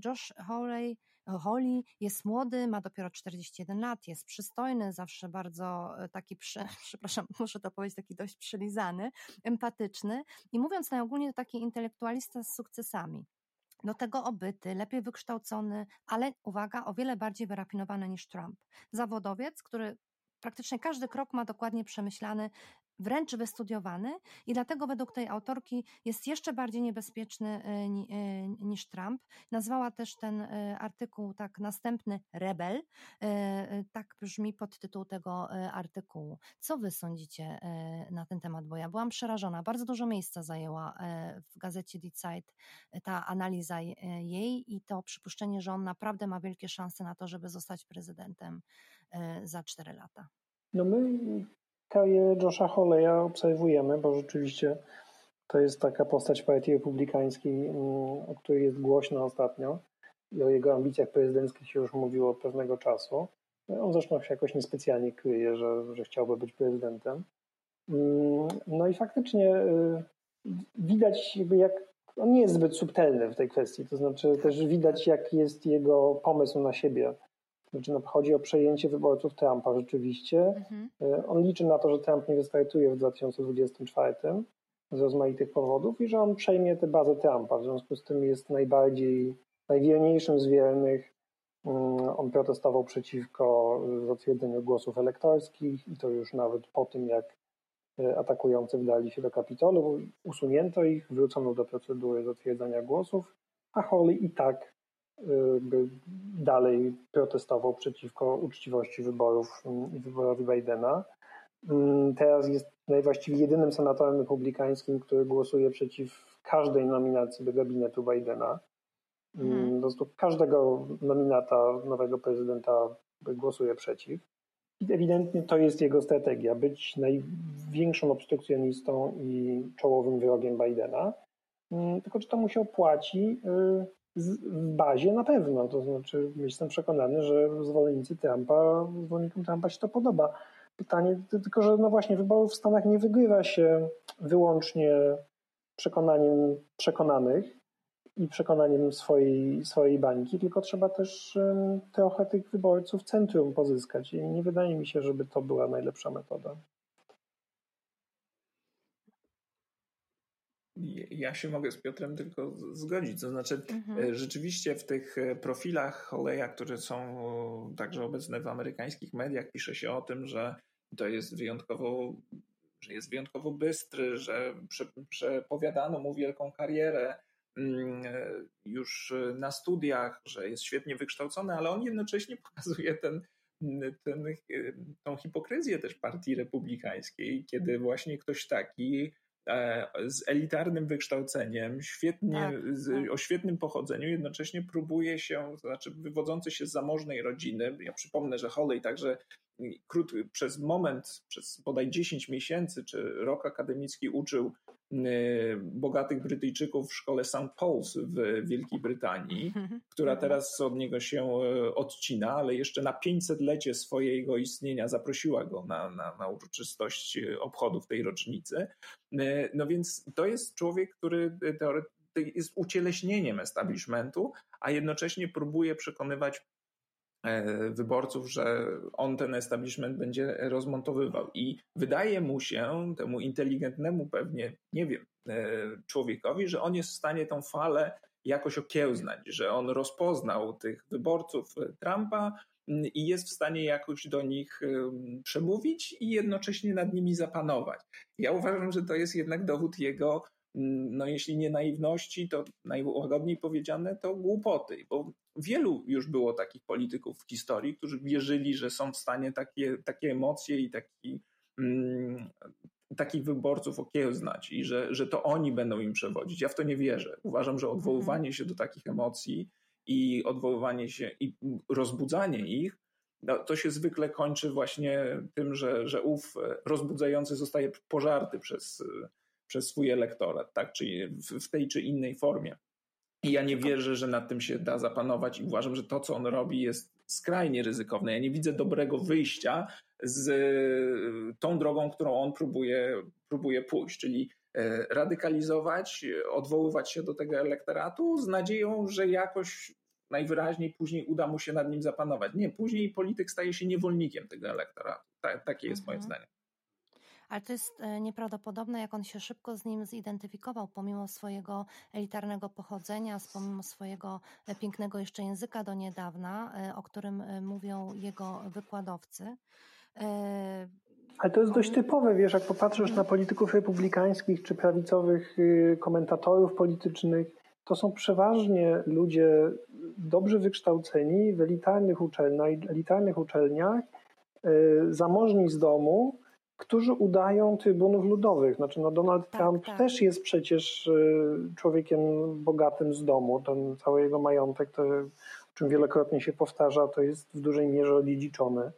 Josh Hawley Holly jest młody, ma dopiero 41 lat, jest przystojny, zawsze bardzo e, taki, przy, przepraszam, muszę to powiedzieć, taki dość przylizany, empatyczny i mówiąc najogólniej to taki intelektualista z sukcesami do tego obyty, lepiej wykształcony, ale uwaga, o wiele bardziej wyrafinowany niż Trump. Zawodowiec, który praktycznie każdy krok ma dokładnie przemyślany, wręcz wystudiowany i dlatego według tej autorki jest jeszcze bardziej niebezpieczny ni- y, niż Trump. Nazwała też ten y, artykuł tak następny rebel. Tak brzmi podtytuł tego artykułu. Co wy sądzicie na ten temat? Bo ja byłam przerażona. Bardzo dużo miejsca zajęła w gazecie Die Zeit ta analiza je- jej i to przypuszczenie, że on naprawdę ma wielkie szanse na to, żeby zostać prezydentem za 4 lata. No my karierę Josha Holeya obserwujemy, bo rzeczywiście to jest taka postać partii republikańskiej, mm, o której jest głośno ostatnio i o jego ambicjach prezydenckich się już mówiło od pewnego czasu. On zresztą się jakoś niespecjalnie kryje, że, że chciałby być prezydentem. Mm, No i faktycznie y, widać jak on nie jest zbyt subtelny w tej kwestii, to znaczy też widać jak jest jego pomysł na siebie. Znaczy no, chodzi o przejęcie wyborców Trumpa rzeczywiście. Y, On liczy na to, że Trump nie wystartuje w 2024 z rozmaitych powodów i że on przejmie tę bazę Trumpa. W związku z tym jest najbardziej, najwierniejszym z wiernych. Mm, On protestował przeciwko y, zatwierdzeniu głosów elektorskich i to już nawet po tym, jak y, atakujący wdali się do Kapitolu, usunięto ich, wrócono do procedury zatwierdzania głosów. a Hawley i tak dalej protestował przeciwko uczciwości wyborów i wyborowi Bidena. Mm, teraz jest najwłaściwie jedynym senatorem republikańskim, który głosuje przeciw każdej nominacji do gabinetu Bidena. Hmm. Po prostu każdego nominata nowego prezydenta głosuje przeciw. I ewidentnie to jest jego strategia, być największym obstrukcjonistą i czołowym wrogiem Bidena. Mm, tylko czy to mu się opłaci? W bazie na pewno. To znaczy, jestem przekonany, że zwolennicy Trumpa, zwolennikom Trumpa się to podoba. Pytanie tylko, że no właśnie wyborów w Stanach nie wygrywa się wyłącznie przekonaniem przekonanych i przekonaniem swojej, swojej bańki, tylko trzeba też trochę tych wyborców centrum pozyskać. I nie wydaje mi się, żeby to była najlepsza metoda. Ja się mogę z Piotrem tylko zgodzić. To znaczy, mhm. E, rzeczywiście w tych e, profilach Holeja, które są także obecne w amerykańskich mediach, pisze się o tym, że to jest wyjątkowo, że jest wyjątkowo bystry, że prze, przepowiadano mu wielką karierę mm, e, już na studiach, że jest świetnie wykształcony, ale on jednocześnie pokazuje ten, ten, tą hipokryzję też partii republikańskiej, kiedy właśnie ktoś taki E, z elitarnym wykształceniem, świetnie, tak, tak. o świetnym pochodzeniu, jednocześnie próbuje się, to znaczy wywodzący się z zamożnej rodziny. Ja przypomnę, że Holley także krót, przez moment, przez bodaj 10 miesięcy czy rok akademicki uczył bogatych Brytyjczyków w szkole St. Paul's w Wielkiej Brytanii, która teraz od niego się e, odcina, ale jeszcze na 500-lecie swojego istnienia zaprosiła go na, na, na uroczystość e, obchodów tej rocznicy. E, no więc to jest człowiek, który jest ucieleśnieniem establishmentu, a jednocześnie próbuje przekonywać E, wyborców, że on ten establishment będzie rozmontowywał. I wydaje mu się, temu inteligentnemu pewnie, nie wiem, e, człowiekowi, że on jest w stanie tą falę jakoś okiełznać, że on rozpoznał tych wyborców Trumpa mm, i jest w stanie jakoś do nich przemówić i jednocześnie nad nimi zapanować. Ja uważam, że to jest jednak dowód jego Mm, no jeśli nie naiwności, to najłagodniej powiedziane to głupoty, bo wielu już było takich polityków w historii, którzy wierzyli, że są w stanie takie, takie emocje i taki, mm, takich wyborców okiełznać i że, że to oni będą im przewodzić. Ja w to nie wierzę. Uważam, że odwoływanie mhm. się do takich emocji i odwoływanie się i rozbudzanie ich no, to się zwykle kończy właśnie tym, że, że ów rozbudzający zostaje pożarty przez, przez swój elektorat, tak? Czyli w, w tej czy innej formie. I ja nie wierzę, że nad tym się da zapanować i uważam, że to, co on robi, jest skrajnie ryzykowne. Ja nie widzę dobrego wyjścia z e, tą drogą, którą on próbuje, próbuje pójść, czyli e, radykalizować, odwoływać się do tego elektoratu z nadzieją, że jakoś najwyraźniej później uda mu się nad nim zapanować. Nie, później polityk staje się niewolnikiem tego elektoratu. Tak, takie jest mhm. moje zdanie. Ale to jest e, nieprawdopodobne, jak on się szybko z nim zidentyfikował, pomimo swojego elitarnego pochodzenia, pomimo swojego e, pięknego jeszcze języka do niedawna, e, o którym mówią jego wykładowcy. Ale to jest dość typowe, wiesz, jak popatrzysz na polityków republikańskich czy prawicowych y, komentatorów politycznych, to są przeważnie ludzie dobrze wykształceni w elitarnych uczelniach, elitarnych uczelniach zamożni z domu, którzy udają trybunów ludowych. Znaczy, no Donald tak, Trump tak. też jest przecież y, człowiekiem bogatym z domu. Ten cały jego majątek, to, o czym wielokrotnie się powtarza, to jest w dużej mierze odziedziczony.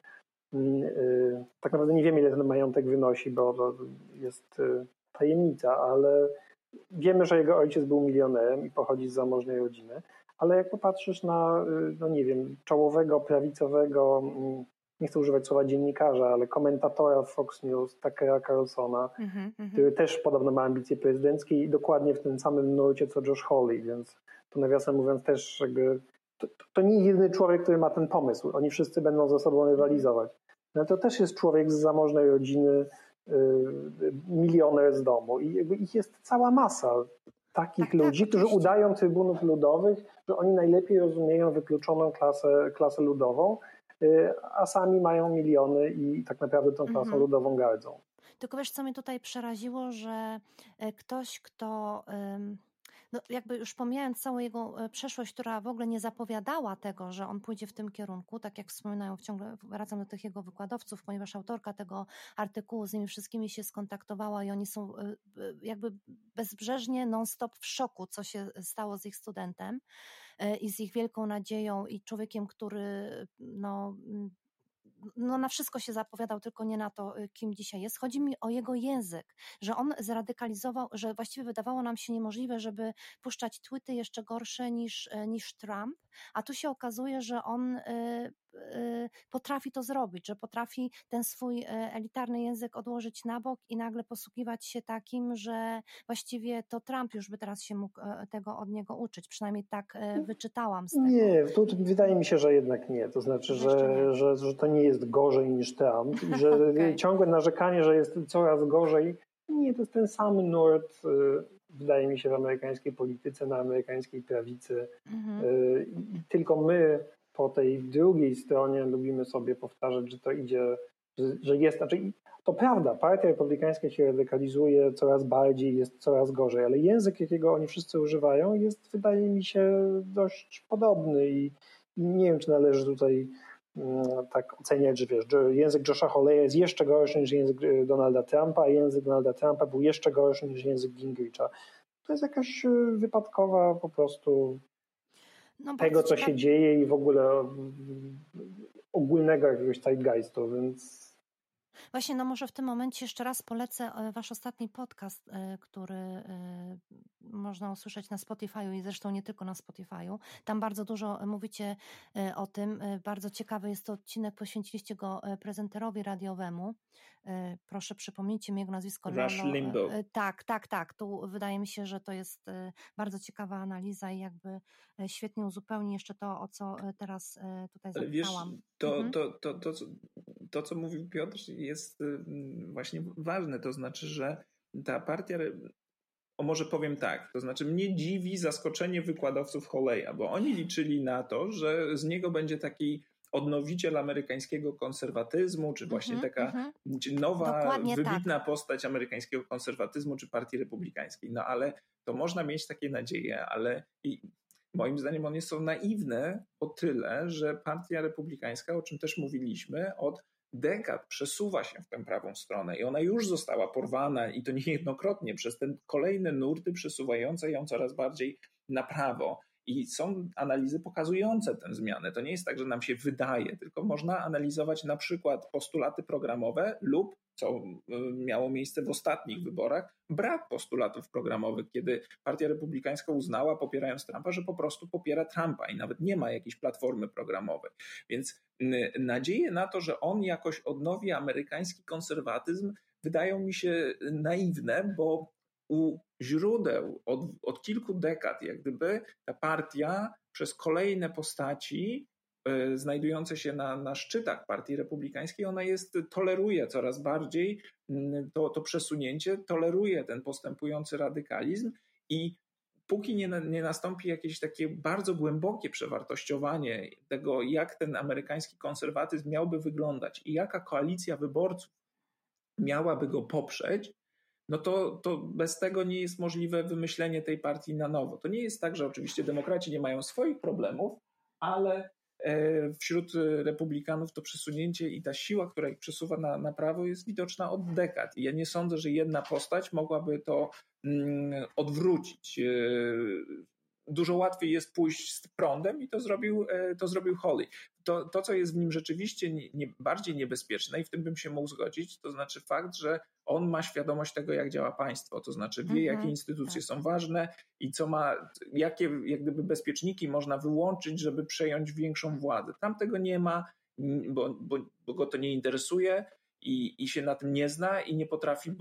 Y, y, tak naprawdę nie wiemy, ile ten majątek wynosi, bo to jest tajemnica, ale wiemy, że jego ojciec był milionerem i pochodzi z zamożnej rodziny. Ale jak popatrzysz na, no nie wiem, czołowego, prawicowego mm, nie chcę używać słowa dziennikarza, ale komentatora Fox News, Tuckera Carlsona, mm -hmm, który też podobno ma ambicje prezydenckie i dokładnie w tym samym nurcie co Josh Hawley, więc to nawiasem mówiąc też jakby to, to nie jedyny człowiek, który ma ten pomysł. Oni wszyscy będą ze sobą rywalizować. No to też jest człowiek z zamożnej rodziny, yy, milioner z domu i jakby ich jest cała masa takich tak, tak ludzi, tak, którzy udają trybunów ludowych, że oni najlepiej rozumieją wykluczoną klasę, klasę ludową Y, a sami mają miliony i tak naprawdę tą klasą mhm. ludową gardzą. Tylko wiesz, co mnie tutaj przeraziło, że e, ktoś, kto no jakby już pomijając całą jego e, przeszłość, która w ogóle nie zapowiadała tego, że on pójdzie w tym kierunku, tak jak wspominają, ciągle wracam do tych jego wykładowców, ponieważ autorka tego artykułu z nimi wszystkimi się skontaktowała i oni są e, jakby bezbrzeżnie non-stop w szoku, co się stało z ich studentem i z ich wielką nadzieją i człowiekiem, który no, no na wszystko się zapowiadał, tylko nie na to, y, kim dzisiaj jest. Chodzi mi o jego język, że on zradykalizował, że właściwie wydawało nam się niemożliwe, żeby puszczać tweety jeszcze gorsze niż, e, niż Trump, a tu się okazuje, że on y, y, potrafi to zrobić, że potrafi ten swój e, elitarny język odłożyć na bok i nagle posługiwać się takim, że właściwie to Trump już by teraz się mógł e, tego od niego uczyć. Przynajmniej tak wyczytałam z tego. Nie, tu wydaje mi się, że jednak nie. To znaczy, że, że, że to nie jest gorzej niż Trump i że okay. ciągłe narzekanie, że jest coraz gorzej, nie, to jest ten sam nurt, wydaje mi się, w amerykańskiej polityce, na amerykańskiej prawicy. Mhm. Y, tylko my po tej drugiej stronie lubimy sobie powtarzać, że to idzie, że, że jest, znaczy to prawda, partia republikańska się radykalizuje coraz bardziej, jest coraz gorzej, ale język, jakiego oni wszyscy używają, jest, wydaje mi się, dość podobny i nie wiem, czy należy tutaj mm, tak oceniać, że wiesz, język Josha Holeya jest jeszcze gorszy niż język y, Donalda Trumpa, a język Donalda Trumpa był jeszcze gorszy niż język Gingricha. To jest jakaś y, wypadkowa po prostu no, tego, co się dzieje i w ogóle ogólnego jakiegoś zeitgeistu, więc Właśnie, no może w tym momencie jeszcze raz polecę e, wasz ostatni podcast, e, który e, można usłyszeć na Spotify'u i zresztą nie tylko na Spotify'u. Tam bardzo dużo mówicie o tym. Bardzo ciekawy jest to odcinek, poświęciliście go prezenterowi radiowemu. Proszę przypomnijcie mi jego nazwisko. Rush Limbo. Tak, tak, tak. Tu wydaje mi się, że to jest bardzo ciekawa analiza i jakby świetnie uzupełni jeszcze to, o co teraz tutaj zapytałam. Wiesz, to, mhm. to, to, to, to, co mówił Piotr, jest y, właśnie ważne. To znaczy, że ta partia, o może powiem tak, to znaczy mnie dziwi zaskoczenie wykładowców Holeya, bo oni liczyli na to, że z niego będzie taki odnowiciel amerykańskiego konserwatyzmu, czy właśnie mm -hmm, taka mm -hmm. nowa, Dokładnie wybitna tak. postać amerykańskiego konserwatyzmu, czy partii republikańskiej. No ale to można mieć takie nadzieje, ale i moim zdaniem one są naiwne o tyle, że partia republikańska, o czym też mówiliśmy, od dekad przesuwa się w tę prawą stronę i ona już została porwana i to niejednokrotnie przez te kolejne nurty przesuwające ją coraz bardziej na prawo. I są analizy pokazujące tę zmianę. To nie jest tak, że nam się wydaje, tylko można analizować na przykład postulaty programowe lub, co y, miało miejsce w ostatnich wyborach, brak postulatów programowych, kiedy Partia Republikańska uznała, popierając Trumpa, że po prostu popiera Trumpa i nawet nie ma jakiejś platformy programowej. Więc y, nadzieje na to, że on jakoś odnowi amerykański konserwatyzm, wydają mi się naiwne, bo u źródeł od, od kilku dekad, jak gdyby ta partia przez kolejne postaci y, znajdujące się na, na szczytach partii republikańskiej, ona jest, toleruje coraz bardziej to, to przesunięcie, toleruje ten postępujący radykalizm i póki nie, nie nastąpi jakieś takie bardzo głębokie przewartościowanie tego, jak ten amerykański konserwatyzm miałby wyglądać i jaka koalicja wyborców miałaby go poprzeć, no to, to bez tego nie jest możliwe wymyślenie tej partii na nowo. To nie jest tak, że oczywiście demokraci nie mają swoich problemów, ale e, wśród republikanów to przesunięcie i ta siła, która ich przesuwa na, na prawo jest widoczna od dekad. I ja nie sądzę, że jedna postać mogłaby to mm, odwrócić. Dużo łatwiej jest pójść z prądem i to zrobił, e, to zrobił Holly. To, to co jest w nim rzeczywiście nie, nie, bardziej niebezpieczne i w tym bym się mógł zgodzić, to znaczy fakt, że on ma świadomość tego, jak działa państwo, to znaczy wie, mhm, jakie instytucje tak. są ważne i co ma, jakie jak gdyby bezpieczniki można wyłączyć, żeby przejąć większą władzę. Tam tego nie ma, bo, bo, bo go to nie interesuje i, i się na tym nie zna i nie potrafi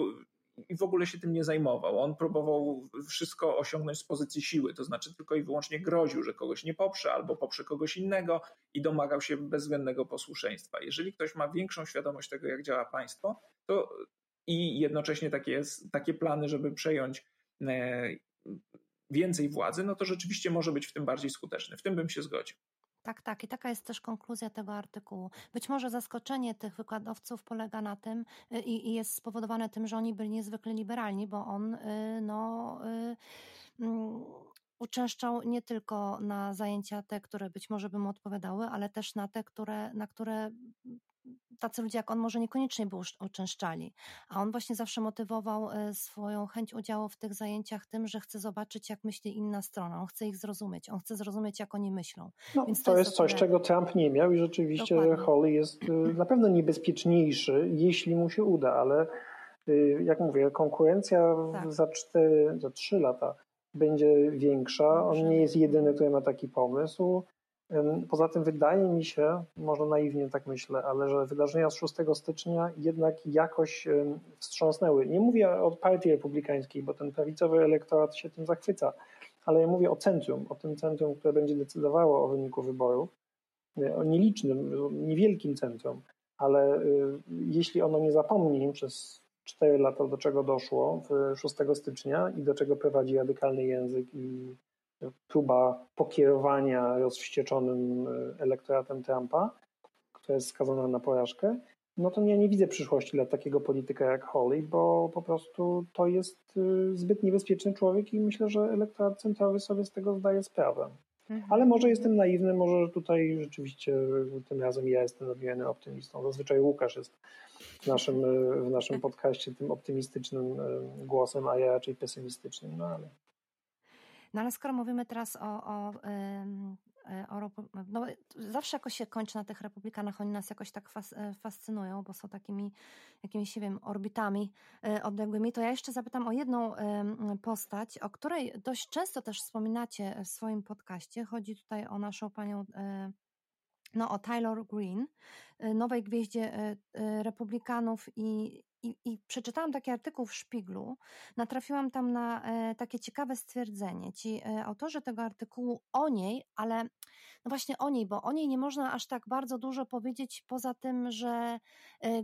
i w ogóle się tym nie zajmował. On próbował wszystko osiągnąć z pozycji siły, to znaczy tylko i wyłącznie groził, że kogoś nie poprze albo poprze kogoś innego i domagał się bezwzględnego posłuszeństwa. Jeżeli ktoś ma większą świadomość tego, jak działa państwo, to i jednocześnie takie, takie plany, żeby przejąć e, więcej władzy, no to rzeczywiście może być w tym bardziej skuteczny. W tym bym się zgodził. Tak, tak. I taka jest też konkluzja tego artykułu. Być może zaskoczenie tych wykładowców polega na tym y, i, i jest spowodowane tym, że oni byli niezwykle liberalni, bo on, y, no. Y, mm, uczęszczał nie tylko na zajęcia te, które być może by mu odpowiadały, ale też na te, które, na które tacy ludzie jak on może niekoniecznie by uczęszczali. A on właśnie zawsze motywował e, swoją chęć udziału w tych zajęciach tym, że chce zobaczyć, jak myśli inna strona. On chce ich zrozumieć. On chce zrozumieć, jak oni myślą. No, Więc to, to jest, jest coś, czego Trump nie miał i rzeczywiście Dokładnie. Holly jest e, na pewno niebezpieczniejszy, jeśli mu się uda, ale e, jak mówię, konkurencja tak. za, 4, za 3 lata będzie większa. On nie jest jedyny, który ma taki pomysł. Poza tym wydaje mi się, może naiwnie tak myślę, ale że wydarzenia z 6 stycznia jednak jakoś wstrząsnęły. Nie mówię o partii republikańskiej, bo ten prawicowy elektorat się tym zachwyca, ale ja mówię o centrum, o tym centrum, które będzie decydowało o wyniku wyborów, e, o nielicznym, niewielkim centrum, ale y, jeśli ono nie zapomni przez 4 lata, do czego doszło w 6 stycznia i do czego prowadzi radykalny język i próba pokierowania rozwścieczonym e, elektoratem Trumpa, która jest skazana na porażkę, no to ja nie widzę przyszłości dla takiego polityka jak Holly, bo po prostu to jest e, zbyt niebezpieczny człowiek i myślę, że elektorat centrowy sobie z tego zdaje sprawę. Mhm. Ale może jestem naiwny, może tutaj rzeczywiście tym razem ja jestem nadmiernym optymistą. Zazwyczaj Łukasz jest w naszym, e, w naszym podcaście tym optymistycznym głosem, a ja raczej pesymistycznym, no ale no ale skoro mówimy teraz o, o, e, no, zawsze jakoś się kończy na tych republikanach, oni nas jakoś tak e, fascynują, bo są takimi jakimiś, nie wiem, orbitami e, odległymi, to ja jeszcze zapytam o jedną postać, o której dość często też wspominacie w swoim podcaście. Chodzi tutaj o naszą panią no, o Taylor Green, nowej gwieździe republikanów i, i, i, przeczytałam taki artykuł w Szpiglu, natrafiłam tam na e, takie ciekawe stwierdzenie. Ci e, autorzy tego artykułu o niej, ale no właśnie o niej, bo o niej nie można aż tak bardzo dużo powiedzieć poza tym, że e,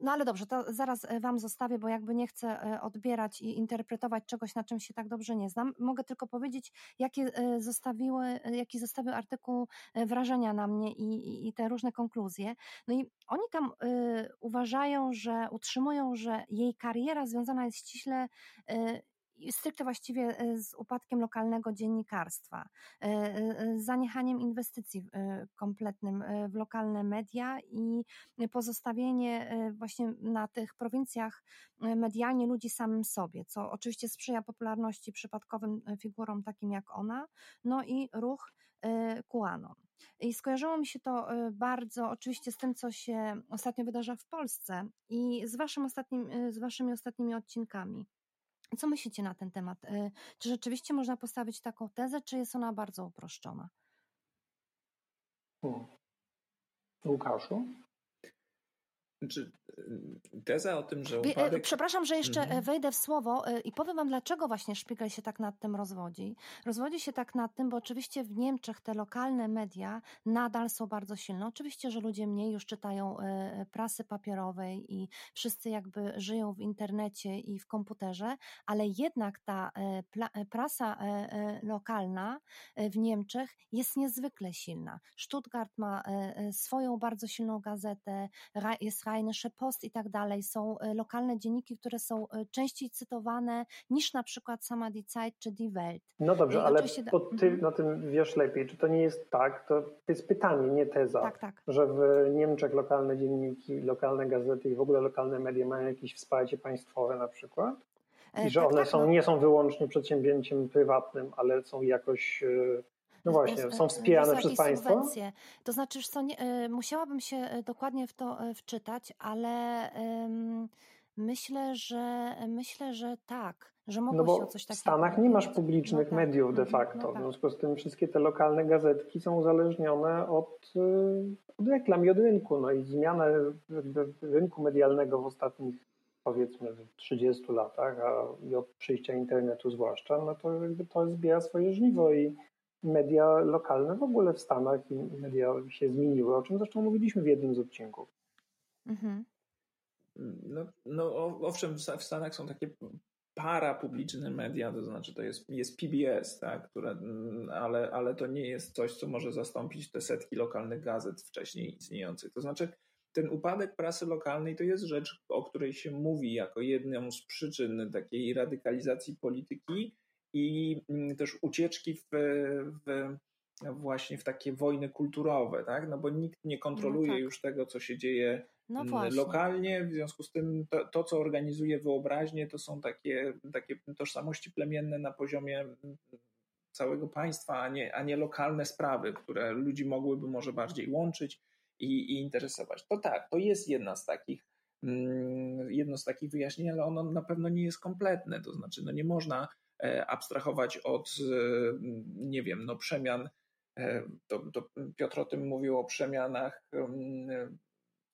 no ale dobrze, to zaraz e, Wam zostawię, bo jakby nie chcę e, odbierać i interpretować czegoś, na czym się tak dobrze nie znam. Mogę tylko powiedzieć, jakie e, zostawiły, jaki zostawił artykuł wrażenia na mnie i, i te różne konkluzje. No i oni tam y, uważają, że utrzymują, że jej kariera związana jest ściśle y, stricte właściwie e, z upadkiem lokalnego dziennikarstwa, e, e, zaniechaniem inwestycji kompletnym w lokalne media i pozostawienie właśnie na tych prowincjach medialnie ludzi samym sobie, co oczywiście sprzyja popularności przypadkowym figurom takim jak ona, no i ruch QAnon. I skojarzyło mi się to bardzo oczywiście z tym, co się ostatnio wydarza w Polsce i z, waszym ostatnim, z waszymi ostatnimi odcinkami. Co myślicie na ten temat? Y, czy rzeczywiście można postawić taką tezę, czy jest ona bardzo uproszczona? Hmm. Łukaszu? Znaczy, y, teza o tym, że y, upadek... Przepraszam, że jeszcze mhm. wejdę w słowo i powiem wam, dlaczego właśnie Szpiegel się tak nad tym rozwodzi. Rozwodzi się tak nad tym, bo oczywiście w Niemczech te lokalne media nadal są bardzo silne. Oczywiście, że ludzie mniej już czytają prasy papierowej i wszyscy jakby żyją w internecie i w komputerze, ale jednak ta prasa lokalna w Niemczech jest niezwykle silna. Stuttgart ma swoją bardzo silną gazetę, jest Rheinische Post i tak dalej. Są e, lokalne dzienniki, które są e, częściej cytowane niż na przykład sama Die Zeit czy Die Welt. No dobrze, ale to ty mhm. na tym wiesz lepiej. Czy to nie jest tak, to jest pytanie, nie teza, tak, tak. że w Niemczech lokalne dzienniki, lokalne gazety i w ogóle lokalne media mają jakieś wsparcie państwowe na przykład? I e, że tak, one tak, są, no. nie są wyłącznie przedsięwzięciem prywatnym, ale są jakoś no właśnie, są wspierane przez państwo? Subwencje. To znaczy, że nie, y, musiałabym się dokładnie w to wczytać, ale myślę, że myślę, że tak, że mogło no bo się o coś takiego. W Stanach nie masz publicznych no tak. mediów de mhm, facto. No tak. W związku z tym wszystkie te lokalne gazetki są uzależnione od, od reklam i od rynku. No i zmiana rynku medialnego w ostatnich powiedzmy w 30 latach, a i od przyjścia internetu zwłaszcza, no to jakby to zbiera swoje żniwo i media lokalne w ogóle w Stanach i media się zmieniły, o czym zresztą mówiliśmy w jednym z odcinków. Mhm. No, no owszem, w Stanach są takie para publiczne media, to znaczy to jest, jest PBS, tak, które, ale, ale to nie jest coś, co może zastąpić te setki lokalnych gazet wcześniej istniejących. To znaczy ten upadek prasy lokalnej to jest rzecz, o której się mówi jako jedną z przyczyn takiej radykalizacji polityki i mm, też ucieczki w, w właśnie w takie wojny kulturowe, tak? No bo nikt nie kontroluje no tak. już tego, co się dzieje no lokalnie, w związku z tym to, to, co organizuje wyobraźnię, to są takie, takie tożsamości plemienne na poziomie całego państwa, a nie, a nie lokalne sprawy, które ludzi mogłyby może bardziej łączyć i, i interesować. To tak, to jest jedna z takich mm, jedno z takich wyjaśnień, ale ono na pewno nie jest kompletne. To znaczy, no nie można abstrahować od, e, nie wiem, no przemian. E, to, to Piotr o tym mówił o przemianach, mm,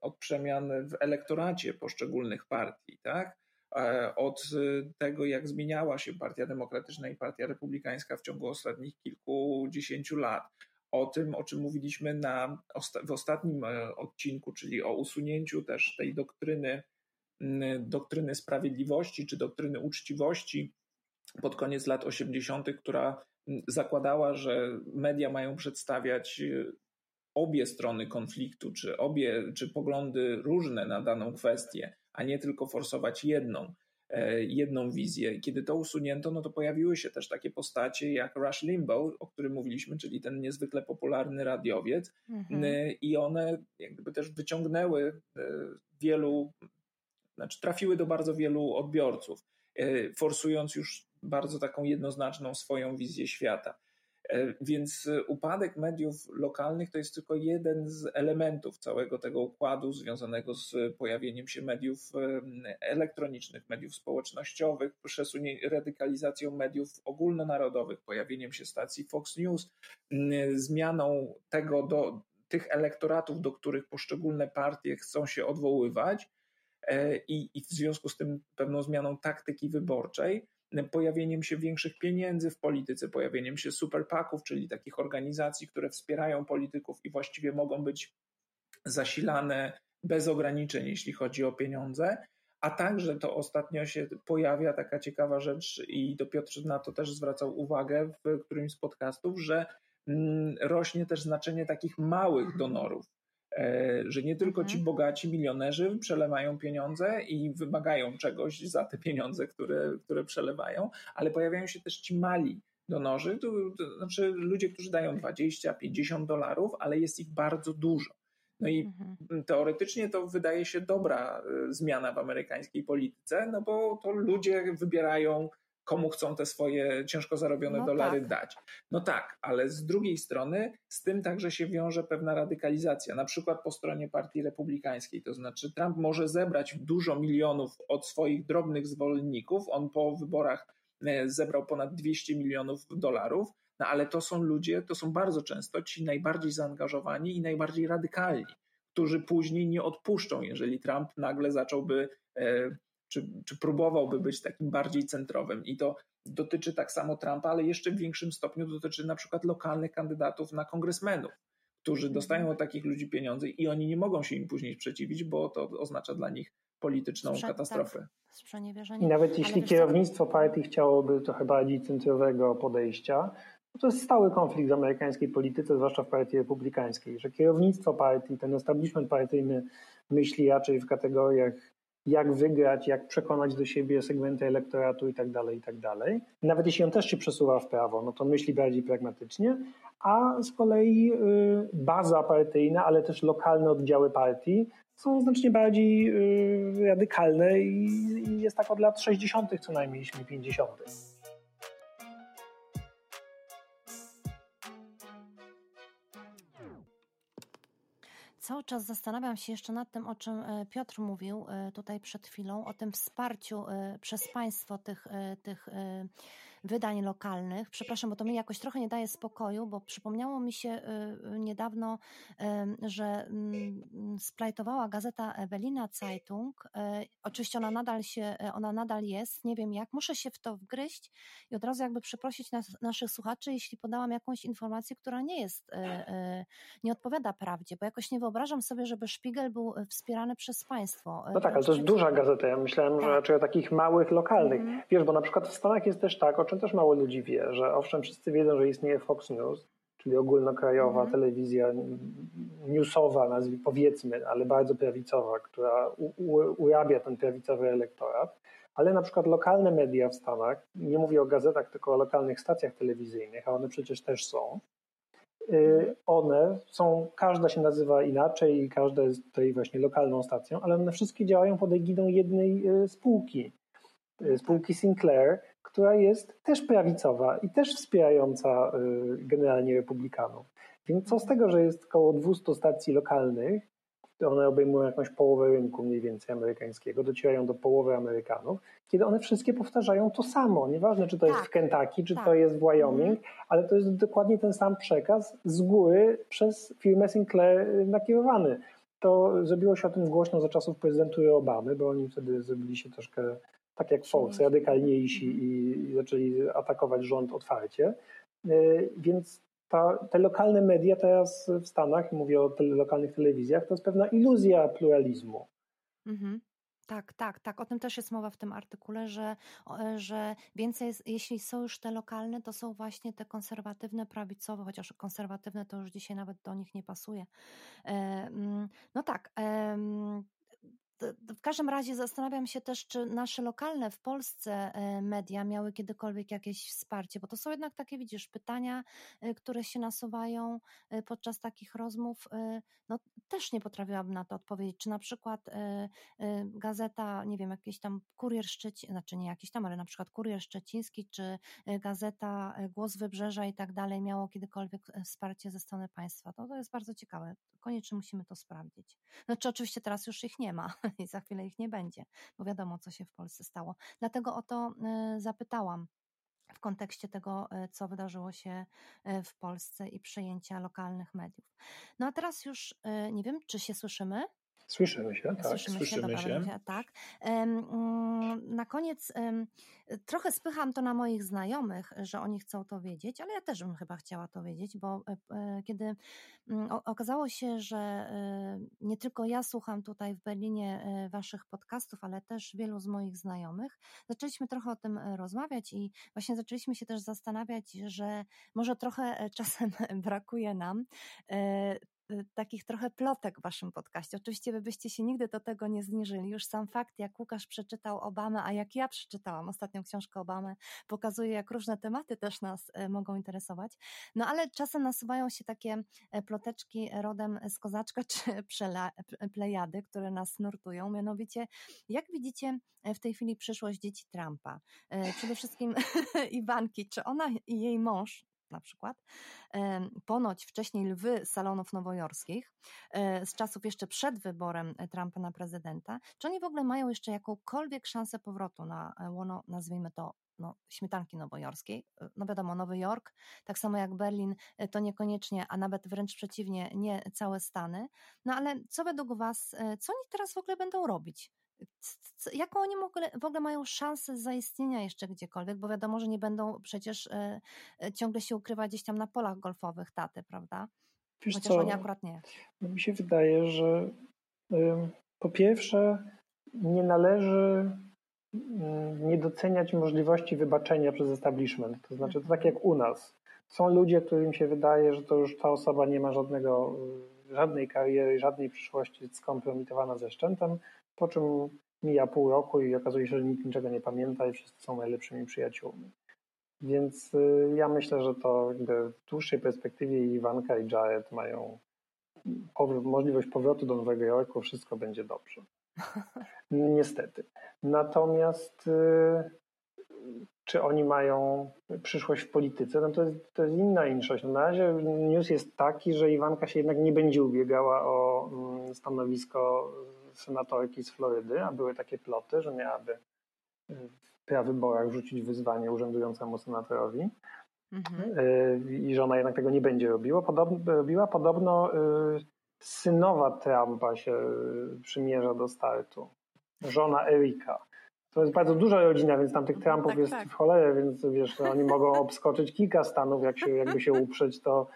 od przemian w elektoracie poszczególnych partii, tak? E, od tego, jak zmieniała się Partia Demokratyczna i Partia Republikańska w ciągu ostatnich kilkudziesięciu lat. O tym, o czym mówiliśmy na, w ostatnim e, odcinku, czyli o usunięciu też tej doktryny, doktryny sprawiedliwości czy doktryny uczciwości pod koniec lat 80., która zakładała, że media mają przedstawiać e, obie strony konfliktu, czy obie, czy poglądy różne na daną kwestię, a nie tylko forsować jedną, e, jedną wizję. Kiedy to usunięto, no to pojawiły się też takie postacie jak Rush Limbaugh, o którym mówiliśmy, czyli ten niezwykle popularny radiowiec mhm. E, i one jakby też wyciągnęły e, wielu, znaczy trafiły do bardzo wielu odbiorców, forsując już bardzo taką jednoznaczną swoją wizję świata. E, więc e, upadek mediów lokalnych to jest tylko jeden z elementów całego tego układu związanego z pojawieniem się mediów e, elektronicznych, mediów społecznościowych, radykalizacją mediów ogólnonarodowych, pojawieniem się stacji Fox News, zmianą tego do tych elektoratów, do których poszczególne partie chcą się odwoływać i, i w związku z tym pewną zmianą taktyki wyborczej pojawieniem się większych pieniędzy w polityce, pojawieniem się superpaków, czyli takich organizacji, które wspierają polityków i właściwie mogą być zasilane bez ograniczeń, jeśli chodzi o pieniądze. A także to ostatnio się pojawia taka ciekawa rzecz, i to Piotr na to też zwracał uwagę w którymś z podcastów, że mm, rośnie też znaczenie takich małych donorów. E, że nie tylko ci mhm. bogaci milionerzy przelewają pieniądze i wymagają czegoś za te pieniądze, które, które przelewają, ale pojawiają się też ci mali donorzy, to, to znaczy ludzie, którzy dają 20, 50 dolarów, ale jest ich bardzo dużo. No i mhm. teoretycznie to wydaje się dobra e, zmiana w amerykańskiej polityce, no bo to ludzie wybierają komu chcą te swoje ciężko zarobione no dolary tak. dać. No tak, ale z drugiej strony z tym także się wiąże pewna radykalizacja, na przykład po stronie Partii Republikańskiej. To znaczy, Trump może zebrać dużo milionów od swoich drobnych zwolenników. On po wyborach e, zebrał ponad 200 milionów dolarów. No ale to są ludzie, to są bardzo często ci najbardziej zaangażowani i najbardziej radykalni, którzy później nie odpuszczą, jeżeli Trump nagle zacząłby e, czy, czy próbowałby być takim bardziej centrowym. I to dotyczy tak samo Trumpa, ale jeszcze w większym stopniu dotyczy na przykład lokalnych kandydatów na kongresmenów, którzy mhm. dostają od takich ludzi pieniądze i oni nie mogą się im później sprzeciwić, bo to oznacza dla nich polityczną Sprze- katastrofę. Tak, I nawet jeśli kierownictwo partii chciałoby trochę bardziej centrowego podejścia, to jest stały konflikt w amerykańskiej polityce, zwłaszcza w partii republikańskiej, że kierownictwo partii, ten establishment partyjny myśli raczej w kategoriach jak wygrać, jak przekonać do siebie segmenty elektoratu i tak dalej, i tak dalej. Nawet jeśli on też się przesuwa w prawo, no to myśli bardziej pragmatycznie, a z kolei y, baza partyjna, ale też lokalne oddziały partii są znacznie bardziej y, radykalne i jest tak od lat 60. co najmniej, jeśli 50. cały czas zastanawiam się jeszcze nad tym, o czym e, Piotr mówił e, tutaj przed chwilą, o tym wsparciu e, przez państwo tych, tych wydań lokalnych. Przepraszam, bo to mi jakoś trochę nie daje spokoju, bo przypomniało mi się y, y, niedawno, że mm, splajtowała gazeta Ewelina Zeitung. Y, oczywiście ona nadal się, ona nadal jest, nie wiem jak. Muszę się w to wgryźć i od razu jakby przeprosić nas, naszych słuchaczy, jeśli podałam jakąś informację, która nie jest, nie odpowiada prawdzie, bo jakoś nie wyobrażam sobie, żeby Szpigel był wspierany przez państwo. No tak, ale to jest duża gazeta. Ja myślałem, tak. że raczej o takich małych, lokalnych. -hmm. Wiesz, bo na przykład w Stanach jest też tak, o czym też mało ludzi wie, że owszem, wszyscy wiedzą, że istnieje Fox News, czyli ogólnokrajowa Mhm. telewizja newsowa, nazwij, powiedzmy, ale bardzo prawicowa, która urabia ten prawicowy elektorat, ale na przykład lokalne media w Stanach, nie mówię o gazetach, tylko o lokalnych stacjach telewizyjnych, a one przecież też są, y, one są, każda się nazywa inaczej i każda jest tutaj właśnie lokalną stacją, ale one wszystkie działają pod egidą jednej y, spółki, y, spółki Sinclair, która jest też prawicowa i też wspierająca y, generalnie republikanów. Więc co z tego, że jest około 200 stacji lokalnych, one obejmują jakąś połowę rynku mniej więcej amerykańskiego, docierają do połowy Amerykanów, kiedy one wszystkie powtarzają to samo. Nieważne, czy to jest Tak, w Kentucky, czy tak. to jest w Wyoming, Mhm. ale to jest dokładnie ten sam przekaz z góry przez firmę Sinclair y, nakierowany. To zrobiło się o tym głośno za czasów prezydentury Obamy, bo oni wtedy zrobili się troszkę tak jak Polsce, radykalniejsi i, zaczęli atakować rząd otwarcie. Y, Więc ta, te lokalne media teraz w Stanach, mówię o tele, lokalnych telewizjach, to jest pewna iluzja pluralizmu. Mhm. Tak, tak, tak. O tym też jest mowa w tym artykule, że, e, że więcej, jest, jeśli są już te lokalne, to są właśnie te konserwatywne, prawicowe, chociaż konserwatywne to już dzisiaj nawet do nich nie pasuje. E, mm, no tak. W każdym razie zastanawiam się też, czy nasze lokalne w Polsce e, media miały kiedykolwiek jakieś wsparcie, bo to są jednak takie, widzisz, pytania, e, które się nasuwają e, podczas takich rozmów. No też nie potrafiłabym na to odpowiedzieć. Czy na przykład gazeta, nie wiem, jakiś tam Kurier Szczeciński, znaczy nie jakiś tam, ale na przykład Kurier Szczeciński, czy gazeta Głos Wybrzeża i tak dalej miało kiedykolwiek wsparcie ze strony państwa. To, to jest bardzo ciekawe. Koniecznie musimy to sprawdzić. Znaczy oczywiście teraz już ich nie ma i za chwilę ich nie będzie, bo wiadomo, co się w Polsce stało. Dlatego o to e, zapytałam w kontekście tego, e, co wydarzyło się e, w Polsce i przejęcia lokalnych mediów. No a teraz już nie wiem, czy się słyszymy? Słyszymy się, tak? Słyszymy, słyszymy się, dobra, się. tak. Mm, Na koniec trochę spycham to na moich znajomych, że oni chcą to wiedzieć, ale ja też bym chyba chciała to wiedzieć, bo e, e, kiedy mm, okazało się, że e, nie tylko ja słucham tutaj w Berlinie waszych podcastów, ale też wielu z moich znajomych, zaczęliśmy trochę o tym rozmawiać i właśnie zaczęliśmy się też zastanawiać, że może trochę czasem brakuje nam takich trochę plotek w waszym podcaście. Oczywiście wy byście się nigdy do tego nie zniżyli. Już sam fakt, jak Łukasz przeczytał Obamę, a jak ja przeczytałam ostatnią książkę Obamy, pokazuje, jak różne tematy też nas e, mogą interesować. No ale czasem nasuwają się takie e, ploteczki rodem z Kozaczka czy Plejady, które nas nurtują. Mianowicie, jak widzicie e, w tej chwili przyszłość dzieci Trumpa? E, Przede wszystkim Iwanki, czy ona i jej mąż na przykład, ponoć wcześniej lwy salonów nowojorskich, e, z czasów jeszcze przed wyborem e, Trumpa na prezydenta, czy oni w ogóle mają jeszcze jakąkolwiek szansę powrotu na e, łono, nazwijmy to, no, śmietanki nowojorskiej. No wiadomo, Nowy Jork, tak samo jak Berlin, to niekoniecznie, a nawet wręcz przeciwnie, nie całe Stany. No ale co według Was, co oni teraz w ogóle będą robić? Jaką oni w ogóle, mają szansę zaistnienia jeszcze gdziekolwiek, bo wiadomo, że nie będą przecież e, e, ciągle się ukrywać gdzieś tam na polach golfowych taty, prawda? Wiesz Chociaż co, oni akurat nie. No mi się wydaje, że po pierwsze nie należy ym, nie doceniać możliwości wybaczenia przez establishment. To znaczy to tak jak u nas. Są ludzie, którym się wydaje, że to już ta osoba nie ma żadnego, żadnej kariery, żadnej przyszłości, skompromitowana ze szczętem, po czym mija pół roku i okazuje się, że nikt niczego nie pamięta i wszyscy są najlepszymi przyjaciółmi. Więc y, ja myślę, że to w dłuższej perspektywie Iwanka i Jared mają powrót, możliwość powrotu do Nowego Jorku, wszystko będzie dobrze. Niestety. Natomiast y, czy oni mają przyszłość w polityce, no to jest, to jest inna inszość. No na razie news jest taki, że Iwanka się jednak nie będzie ubiegała o mm, stanowisko senatorki z Florydy, a były takie ploty, że miałaby w prawyborach rzucić wyzwanie urzędującemu senatorowi Mhm. y, i że ona jednak tego nie będzie robiła. Podobno, robiła. Podobno y, synowa Trumpa się y, przymierza do startu. Żona Erika. To jest bardzo duża rodzina, więc tam tych Trumpów Tak, jest tak. w cholerę, więc wiesz, no, oni mogą obskoczyć kilka stanów, jak się, jakby się uprzeć, to,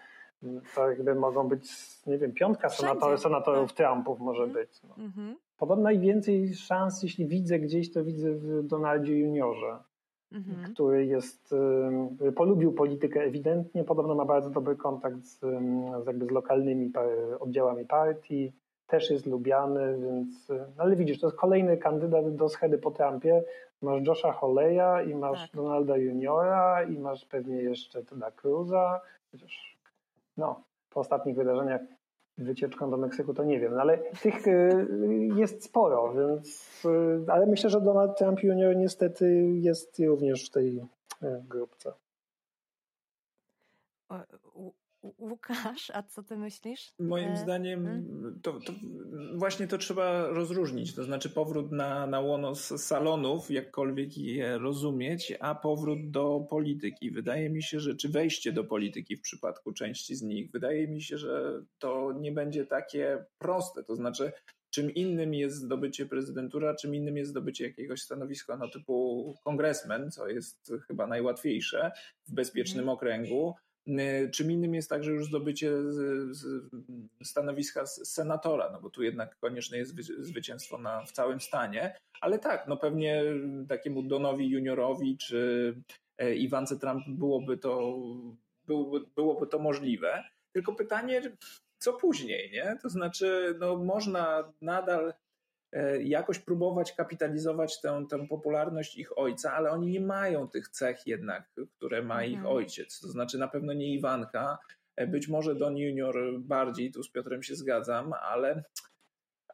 to jakby mogą być, nie wiem, piątka senator, senatorów Tak. Trumpów może Mhm. być. No. Mhm. Podobno najwięcej szans, jeśli widzę gdzieś, to widzę w Donaldzie Juniorze. mhm. który jest, polubił politykę ewidentnie, podobno ma bardzo dobry kontakt z, z, jakby z lokalnymi oddziałami partii, też jest lubiany, więc, no ale widzisz, to jest kolejny kandydat do schedy po Trumpie. Masz Josha Holeya i masz tak. Donalda Juniora i masz pewnie jeszcze Teda Cruza, chociaż no, po ostatnich wydarzeniach wycieczką do Meksyku, to nie wiem, no ale tych y, jest sporo, więc, y, ale myślę, że Donald Trump Jr. niestety jest również w tej y, grupce. Łukasz, a co ty myślisz? Moim e... zdaniem hmm? to, to, właśnie to trzeba rozróżnić, to znaczy powrót na, na łono z salonów, jakkolwiek je rozumieć, a powrót do polityki. Wydaje mi się, że, czy wejście do polityki w przypadku części z nich, wydaje mi się, że to nie będzie takie proste, to znaczy czym innym jest zdobycie prezydentura, czym innym jest zdobycie jakiegoś stanowiska no typu kongresmen, co jest chyba najłatwiejsze w bezpiecznym hmm. okręgu, czym innym jest także już zdobycie stanowiska senatora, no bo tu jednak konieczne jest zwycięstwo na, w całym stanie, ale tak, no pewnie takiemu Donowi juniorowi czy e, Iwance Trump byłoby to, byłoby, byłoby to możliwe. Tylko pytanie, co później, nie? To znaczy, no można nadal E, jakoś próbować kapitalizować tę, tę popularność ich ojca, ale oni nie mają tych cech jednak, które ma ich mhm. ojciec. To znaczy na pewno nie Iwanka, e, być może Don Junior bardziej, tu z Piotrem się zgadzam, ale,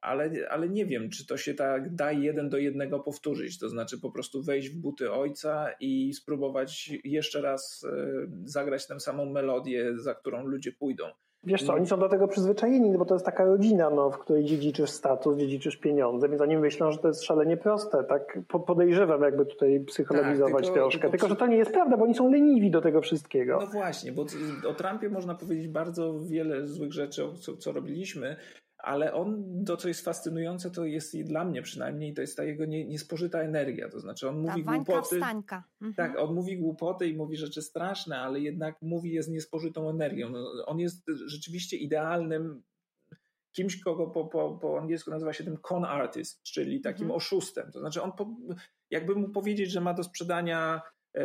ale, ale nie wiem, czy to się tak da jeden do jednego powtórzyć. To znaczy po prostu wejść w buty ojca i spróbować jeszcze raz e, zagrać tę samą melodię, za którą ludzie pójdą. Wiesz co, oni są do tego przyzwyczajeni, no bo to jest taka rodzina, no, w której dziedziczysz status, dziedziczysz pieniądze, więc oni myślą, że to jest szalenie proste. Tak podejrzewam, jakby tutaj psychologizować tak, tylko, troszkę. Tylko, tylko, że to nie jest prawda, bo oni są leniwi do tego wszystkiego. No właśnie, bo o Trumpie można powiedzieć bardzo wiele złych rzeczy, co, co robiliśmy, ale on, to co jest fascynujące, to jest i dla mnie przynajmniej, to jest ta jego nie, niespożyta energia, to znaczy on mówi głupoty. Wstańka. Mhm. Tak, on mówi głupoty i mówi rzeczy straszne, ale jednak mówi je z niespożytą energią. No, on jest rzeczywiście idealnym kimś, kogo po, po, po angielsku nazywa się tym con artist, czyli takim mhm. oszustem. To znaczy on, po, jakby mu powiedzieć, że ma do sprzedania e,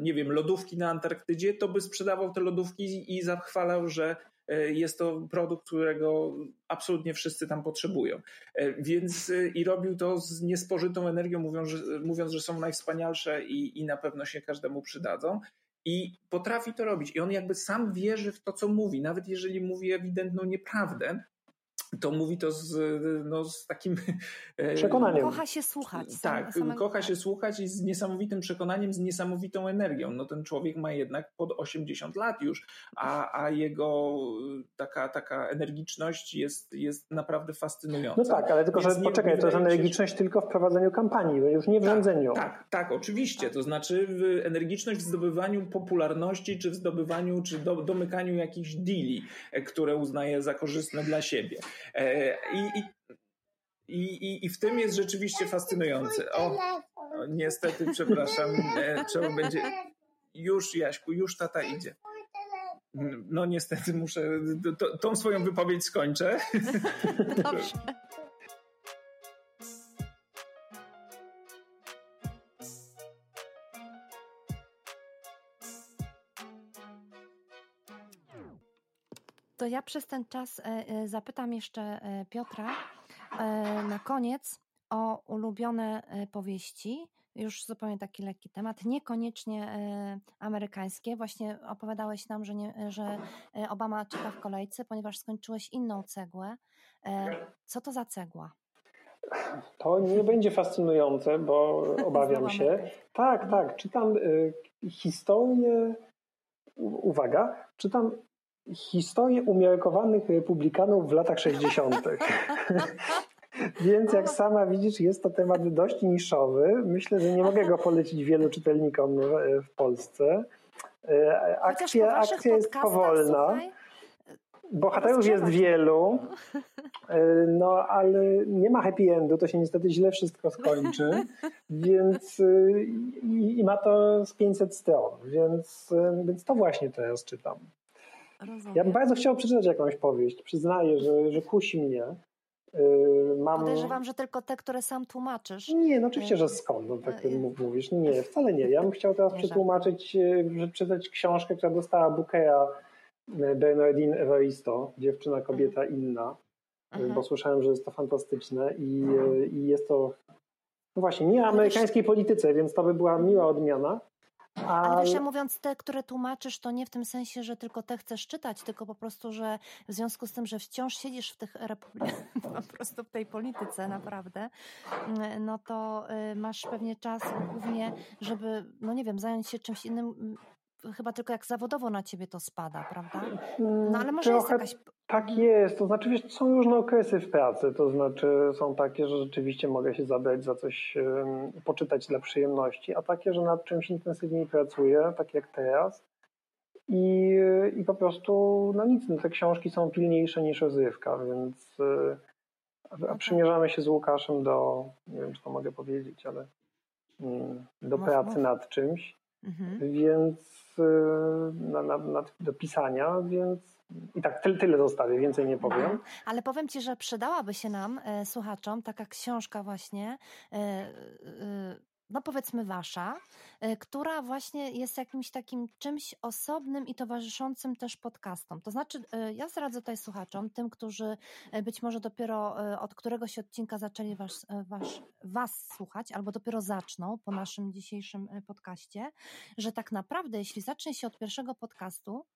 nie wiem, lodówki na Antarktydzie, to by sprzedawał te lodówki i zachwalał, że jest to produkt, którego absolutnie wszyscy tam potrzebują. E, więc e, i robił to z niespożytą energią, mówiąc, że, mówiąc, że są najwspanialsze i, i na pewno się każdemu przydadzą. I potrafi to robić. I on jakby sam wierzy w to, co mówi, nawet jeżeli mówi ewidentną nieprawdę, to mówi to z, no, z takim e, przekonaniem. Kocha się słuchać. Tak, kocha się słuchać i z niesamowitym przekonaniem, z niesamowitą energią. No ten człowiek ma jednak pod 80 lat już, a, a jego taka, taka energiczność jest, jest naprawdę fascynująca. No tak, ale tylko, Więc że poczekaj, to jest energiczność się... tylko w prowadzeniu kampanii, już nie w tak, rządzeniu. Tak, tak, oczywiście. To znaczy energiczność w zdobywaniu popularności, czy w zdobywaniu, czy do, domykaniu jakichś deali, e, które uznaje za korzystne dla siebie. E, I, i, i, w tym jest rzeczywiście fascynujący. O, niestety, przepraszam, e, trzeba będzie. Już, Jaśku, już tata idzie. No niestety muszę, to, tą swoją wypowiedź skończę. Dobrze. To ja przez ten czas e, e, zapytam jeszcze e, Piotra na koniec o ulubione powieści. Już zupełnie taki lekki temat, niekoniecznie amerykańskie. Właśnie opowiadałeś nam, że, nie, że Obama czeka w kolejce, ponieważ skończyłeś inną cegłę. Co to za cegła? To nie będzie fascynujące, bo obawiam się. Tak, tak. Czytam historię. Uwaga, czytam historię umiarkowanych republikanów w latach 60. Więc jak sama widzisz, jest to temat dość niszowy. Myślę, że nie mogę go polecić wielu czytelnikom w Polsce. E, akcja, akcja jest powolna. Słuchaj, Bohaterów jest wielu, e, no ale nie ma happy endu, to się niestety źle wszystko skończy, więc e, i, i ma to z 500 stron, więc, więc to właśnie teraz czytam. Rozumiem. Ja bym bardzo chciał przeczytać jakąś powieść. Przyznaję, że, że kusi mnie. Yy, mam... Podejrzewam, że tylko te, które sam tłumaczysz. Nie, no oczywiście, że skąd, no, tak Yy. mówisz. Nie, wcale nie. Ja bym chciał teraz przetłumaczyć, yy, przeczytać książkę, która dostała yy, Bernardine Evaristo, Dziewczyna, kobieta inna, Mhm. bo słyszałem, że jest to fantastyczne i, yy, i jest to no właśnie, nie o amerykańskiej polityce, więc to by była miła odmiana. Ale wiesz, ja mówiąc te, które tłumaczysz, to nie w tym sensie, że tylko te chcesz czytać, tylko po prostu, że w związku z tym, że wciąż siedzisz w tych republikach, po prostu w tej polityce naprawdę, mm, no to y, masz pewnie czas głównie, żeby, no nie wiem, zająć się czymś innym, mm, chyba tylko jak zawodowo na ciebie to spada, prawda? No ale może jest Trochę jakaś... Tak jest, to znaczy wiesz, są różne okresy w pracy, to znaczy są takie, że rzeczywiście mogę się zabrać za coś, poczytać dla przyjemności, a takie, że nad czymś intensywniej pracuję, tak jak teraz. I, i po prostu no nic, no te książki są pilniejsze niż rozrywka, więc e, a- a przymierzamy się z Łukaszem do, nie wiem czy to mogę powiedzieć, ale mm, do pracy nad czymś, Mhm. więc e, na, na, na, do pisania, więc i tak tyle, tyle zostawię, więcej nie powiem. Mhm. Ale powiem Ci, że przydałaby się nam, e, słuchaczom, taka książka właśnie, e, e, no powiedzmy wasza, e, która właśnie jest jakimś takim czymś osobnym i towarzyszącym też podcastom. To znaczy, e, ja zdradzę tutaj słuchaczom, tym, którzy e, być może dopiero od któregoś odcinka zaczęli was, wasz, was słuchać, albo dopiero zaczną po naszym dzisiejszym podcaście, że tak naprawdę, jeśli zacznie się od pierwszego podcastu,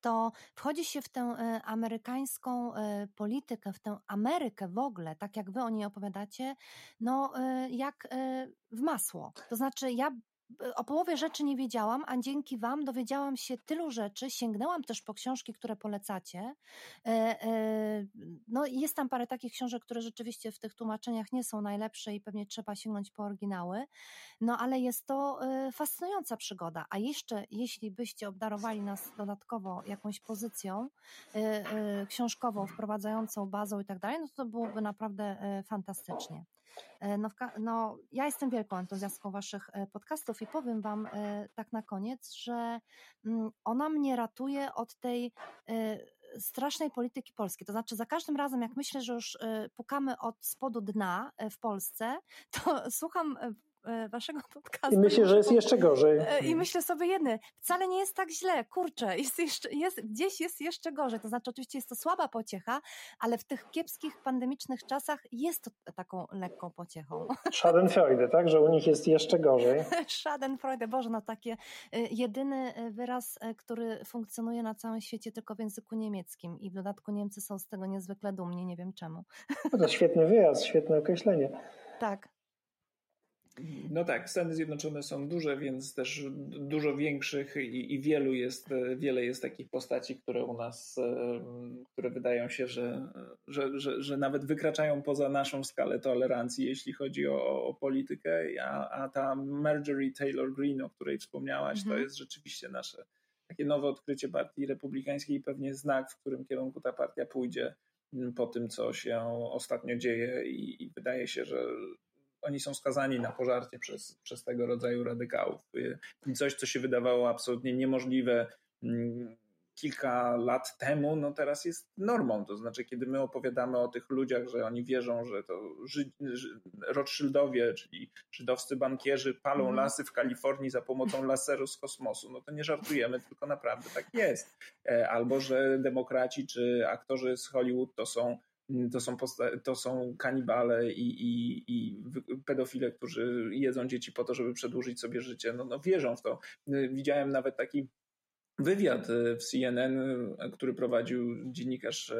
to wchodzi się w tę e, amerykańską e, politykę, w tę Amerykę w ogóle, tak jak wy o niej opowiadacie, no e, jak w masło. To znaczy ja o połowie rzeczy nie wiedziałam, a dzięki wam dowiedziałam się tylu rzeczy, sięgnęłam też po książki, które polecacie. E, e, No jest tam parę takich książek, które rzeczywiście w tych tłumaczeniach nie są najlepsze i pewnie trzeba sięgnąć po oryginały. No ale jest to e, fascynująca przygoda. A jeszcze, jeśli byście obdarowali nas dodatkowo jakąś pozycją książkową, wprowadzającą bazą i tak dalej, no to byłoby naprawdę fantastycznie. E, No, no, ja jestem wielką entuzjastką Waszych e, podcastów i powiem Wam e, tak na koniec, że mm, ona mnie ratuje od tej strasznej polityki polskiej. To znaczy, za każdym razem, jak myślę, że już pukamy od spodu dna w Polsce, to słucham Waszego podcastu. I myślę, że jest jeszcze gorzej. E, I myślę sobie jedny, wcale nie jest tak źle, kurczę, jest jeszcze, jest, gdzieś jest jeszcze gorzej. To znaczy, oczywiście jest to słaba pociecha, ale w tych kiepskich, pandemicznych czasach jest to taką lekką pociechą. Schadenfreude, tak? Że u nich jest jeszcze gorzej. Schadenfreude, Boże, no takie y, jedyny wyraz, który funkcjonuje na całym świecie tylko w języku niemieckim i w dodatku Niemcy są z tego niezwykle dumni, nie wiem czemu. No to świetny wyraz, świetne określenie. Tak. No tak, Stany Zjednoczone są duże, więc też dużo większych i, i wielu jest, wiele jest takich postaci, które u nas, e, które wydają się, że, że, że, że nawet wykraczają poza naszą skalę tolerancji, jeśli chodzi o, o politykę, a, a ta Marjorie Taylor Greene, o której wspomniałaś, Mhm. to jest rzeczywiście nasze takie nowe odkrycie partii republikańskiej i pewnie znak, w którym kierunku ta partia pójdzie po tym, co się ostatnio dzieje i, i wydaje się, że oni są skazani na pożarcie przez, przez tego rodzaju radykałów. Y, Coś, co się wydawało absolutnie niemożliwe mm, kilka lat temu, no teraz jest normą. To znaczy, kiedy my opowiadamy o tych ludziach, że oni wierzą, że to Żyd, Ży- Rothschildowie, czyli żydowscy bankierzy, palą Mhm. lasy w Kalifornii za pomocą laseru z kosmosu, no to nie żartujemy, tylko naprawdę tak jest. E, Albo, że demokraci czy aktorzy z Hollywood to są to są, posta- to są kanibale i, i, i pedofile, którzy jedzą dzieci po to, żeby przedłużyć sobie życie. No, no wierzą w to. Y, Widziałem nawet taki wywiad y, w CNN, y, który prowadził dziennikarz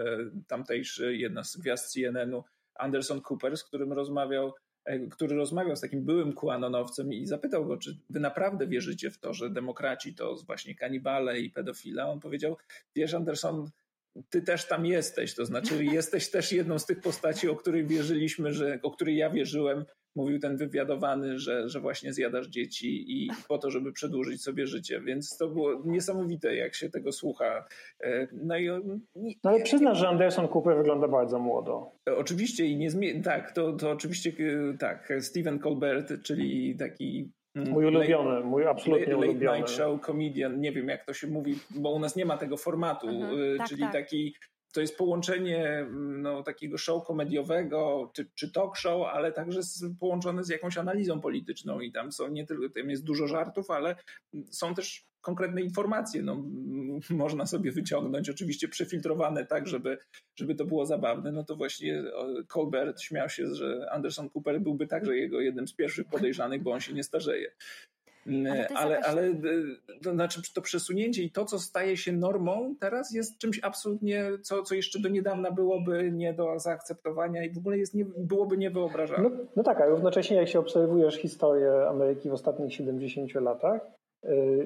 tamtejszy, jedna z gwiazd CNN-u, Anderson Cooper, z którym rozmawiał e, który rozmawiał z takim byłym QAnonowcem i zapytał go, czy wy naprawdę wierzycie w to, że demokraci to właśnie kanibale i pedofile. On powiedział, wiesz Anderson, ty też tam jesteś, to znaczy jesteś też jedną z tych postaci, o której wierzyliśmy, że, o której ja wierzyłem, mówił ten wywiadowany, że, że właśnie zjadasz dzieci i po to, żeby przedłużyć sobie życie, więc to było niesamowite, jak się tego słucha. E, No i nie- No ale przyznasz, że Anderson Cooper wygląda bardzo młodo. Oczywiście i niezmie- tak, to, to oczywiście e, tak, Stephen Colbert, czyli taki Mój ulubiony, mój absolutnie late, late ulubiony. night show comedian, nie wiem jak to się mówi, bo u nas nie ma tego formatu, Mhm, y, tak, czyli tak. taki to jest połączenie no, takiego show komediowego czy, czy talk show, ale także z, połączone z jakąś analizą polityczną i tam są nie tylko, tam jest dużo żartów, ale są też konkretne informacje. No, można sobie wyciągnąć, oczywiście przefiltrowane tak, żeby, żeby to było zabawne. No to właśnie Colbert śmiał się, że Anderson Cooper byłby także jego jednym z pierwszych podejrzanych, bo on się nie starzeje. Ale, ale, jakaś... ale, to znaczy to przesunięcie i to, co staje się normą teraz jest czymś absolutnie, co, co jeszcze do niedawna byłoby nie do zaakceptowania i w ogóle jest nie, byłoby niewyobrażalne. No, no tak, a równocześnie jak się obserwujesz historię Ameryki w ostatnich 70 latach,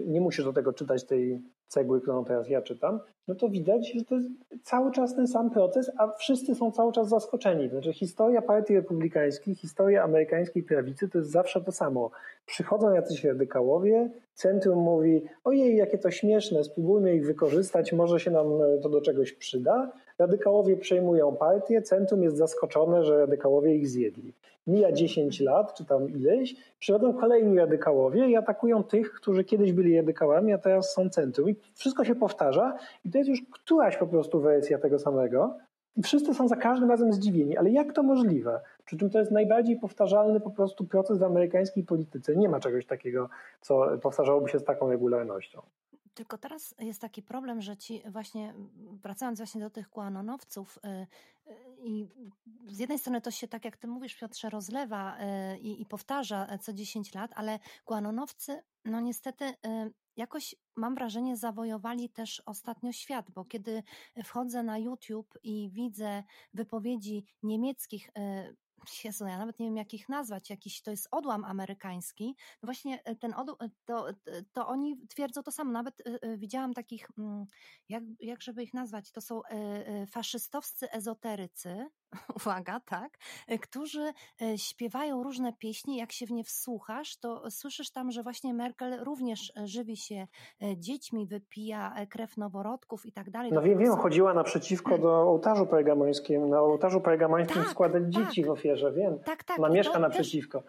nie musisz do tego czytać tej cegły, którą teraz ja czytam, no to widać, że to jest cały czas ten sam proces, a wszyscy są cały czas zaskoczeni. Znaczy historia partii republikańskiej, historia amerykańskiej prawicy to jest zawsze to samo. Przychodzą jacyś radykałowie, centrum mówi, ojej, jakie to śmieszne, spróbujmy ich wykorzystać, może się nam to do czegoś przyda. Radykałowie przejmują partię, centrum jest zaskoczone, że radykałowie ich zjedli. Mija 10 lat, czy tam ileś, przychodzą kolejni radykałowie i atakują tych, którzy kiedyś byli radykałami, a teraz są centrum. I wszystko się powtarza i to jest już któraś po prostu wersja tego samego. I wszyscy są za każdym razem zdziwieni, ale jak to możliwe? Przy czym to jest najbardziej powtarzalny po prostu proces w amerykańskiej polityce. Nie ma czegoś takiego, co powtarzałoby się z taką regularnością. Tylko teraz jest taki problem, że ci właśnie, wracając właśnie do tych kuanonowców, y, y, i z jednej strony to się, tak jak ty mówisz, Piotrze, rozlewa y, i, i powtarza co 10 lat, ale kuanonowcy, no niestety, jakoś mam wrażenie, zawojowali też ostatnio świat, bo kiedy wchodzę na YouTube i widzę wypowiedzi niemieckich Jezu, ja nawet nie wiem jak ich nazwać, jakiś to jest odłam amerykański. No właśnie e, ten odłam, e, to, e, to oni twierdzą to samo. Nawet widziałam takich, mm, jak, jak żeby ich nazwać, to są faszystowscy ezoterycy, uwaga, tak, którzy śpiewają różne pieśni, jak się w nie wsłuchasz, to słyszysz tam, że właśnie Merkel również żywi się dziećmi, wypija krew noworodków i tak dalej. No wiem, wiem, chodziła naprzeciwko do ołtarzu pergamońskim, na ołtarzu pergamońskim tak, składać tak. dzieci w ofierze, wiem. Tak, tak. Ona mieszka naprzeciwko.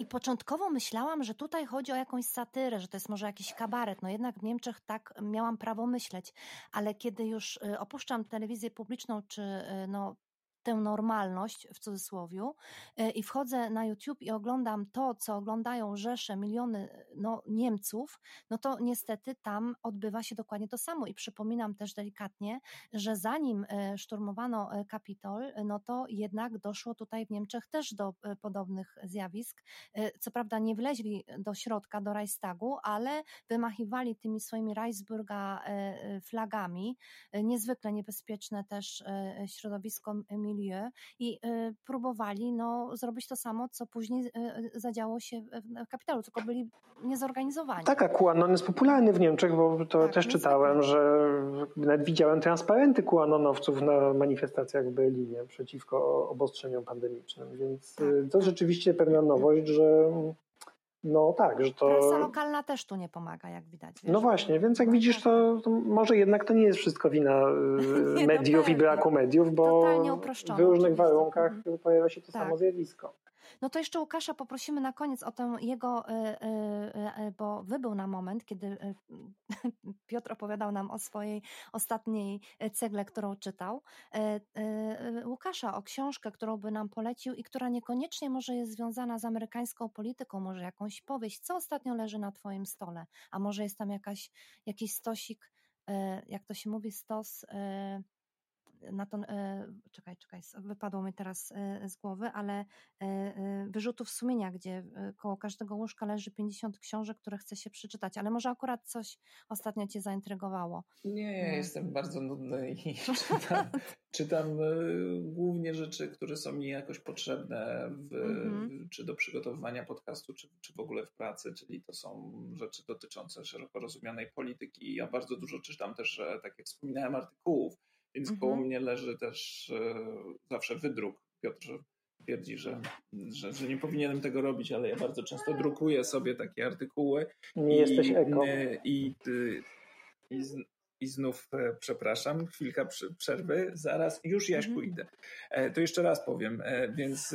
I początkowo myślałam, że tutaj chodzi o jakąś satyrę, że to jest może jakiś kabaret. No jednak w Niemczech tak miałam prawo myśleć, ale kiedy już opuszczam telewizję publiczną, czy no, tę normalność w cudzysłowie e, i wchodzę na YouTube i oglądam to, co oglądają rzesze, miliony no, Niemców, no to niestety tam odbywa się dokładnie to samo. I przypominam też delikatnie, że zanim e, szturmowano e, Kapitol, no to jednak doszło tutaj w Niemczech też do podobnych zjawisk. Co prawda nie wleźli do środka, do Reichstagu, ale wymachiwali tymi swoimi Reichsburga flagami. Niezwykle niebezpieczne też środowisko milieu i y, próbowali no, zrobić to samo, co później y, y, zadziało się w kapitalu, tylko byli niezorganizowani. Tak, a QAnon jest popularny w Niemczech, bo to tak, też czytałem, że nawet widziałem transparenty QAnonowców na manifestacjach w Berlinie przeciwko obostrzeniom pandemicznym, więc tak, to tak. rzeczywiście pewna nowość, że no tak, że to. Prasa lokalna też tu nie pomaga, jak widać. Wiesz? No właśnie, więc jak no widzisz, to, to, może jednak to nie jest wszystko wina nie, mediów i braku mediów, bo w różnych warunkach mhm. pojawia się to tak. samo zjawisko. No to jeszcze Łukasza poprosimy na koniec o tę jego, e, e, e, bo wybył na moment, kiedy Piotr opowiadał nam o swojej ostatniej cegle, którą czytał. Łukasza o książkę, którą by nam polecił i która niekoniecznie może jest związana z amerykańską polityką, może jakąś powieść. Co ostatnio leży na Twoim stole? A może jest tam jakaś, jakiś stosik, jak to się mówi, stos na to, e, czekaj, czekaj, wypadło mi teraz e, z głowy, ale e, wyrzutów sumienia, gdzie koło każdego łóżka leży 50 książek, które chce się przeczytać, ale może akurat coś ostatnio Cię zaintrygowało. Nie, ja jestem bardzo nudny i czytam, czytam głównie rzeczy, które są mi jakoś potrzebne, w, mhm. czy do przygotowywania podcastu, czy, czy w ogóle w pracy, czyli to są rzeczy dotyczące szeroko rozumianej polityki. Ja bardzo dużo czytam też, tak jak wspominałem, artykułów więc mhm. koło mnie leży też e, zawsze wydruk. Piotr twierdzi, że, że, że, nie powinienem tego robić, ale ja bardzo często drukuję sobie takie artykuły. Nie i, jesteś eko. I, i, i, i znów e, przepraszam, chwilka przerwy, zaraz, już Jaśku mhm. idę. E, to jeszcze raz powiem, więc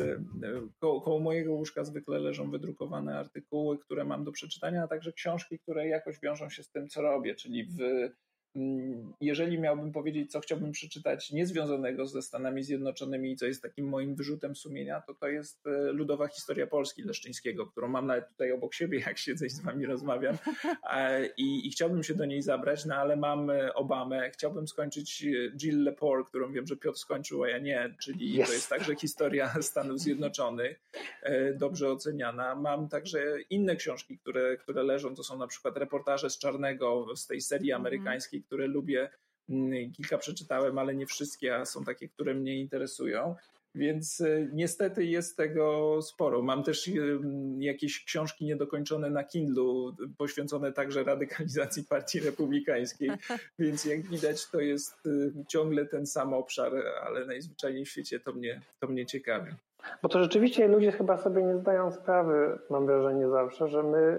koło, koło, mojego łóżka zwykle leżą wydrukowane artykuły, które mam do przeczytania, a także książki, które jakoś wiążą się z tym, co robię, czyli w jeżeli miałbym powiedzieć, co chciałbym przeczytać niezwiązanego ze Stanami Zjednoczonymi i co jest takim moim wyrzutem sumienia, to to jest e, ludowa historia Polski Leszczyńskiego, którą mam nawet tutaj obok siebie, jak siedzę i z wami rozmawiam i, i chciałbym się do niej zabrać, no ale mam Obamę, chciałbym skończyć Jill Lepore, którą wiem, że Piotr skończył, a ja nie, czyli yes. to jest także historia Stanów Zjednoczonych, dobrze oceniana. Mam także inne książki, które, które leżą, to są na przykład reportaże z Czarnego, z tej serii mhm. Które lubię. Mm, kilka przeczytałem, ale nie wszystkie, a są takie, które mnie interesują. Więc e, niestety jest tego sporo. Mam też jakieś książki niedokończone na Kindlu, poświęcone także radykalizacji Partii Republikańskiej. Więc jak widać, to jest e, ciągle ten sam obszar, ale najzwyczajniej w świecie to mnie, to mnie ciekawi. Bo to rzeczywiście ludzie chyba sobie nie zdają sprawy, mam wrażenie zawsze, że my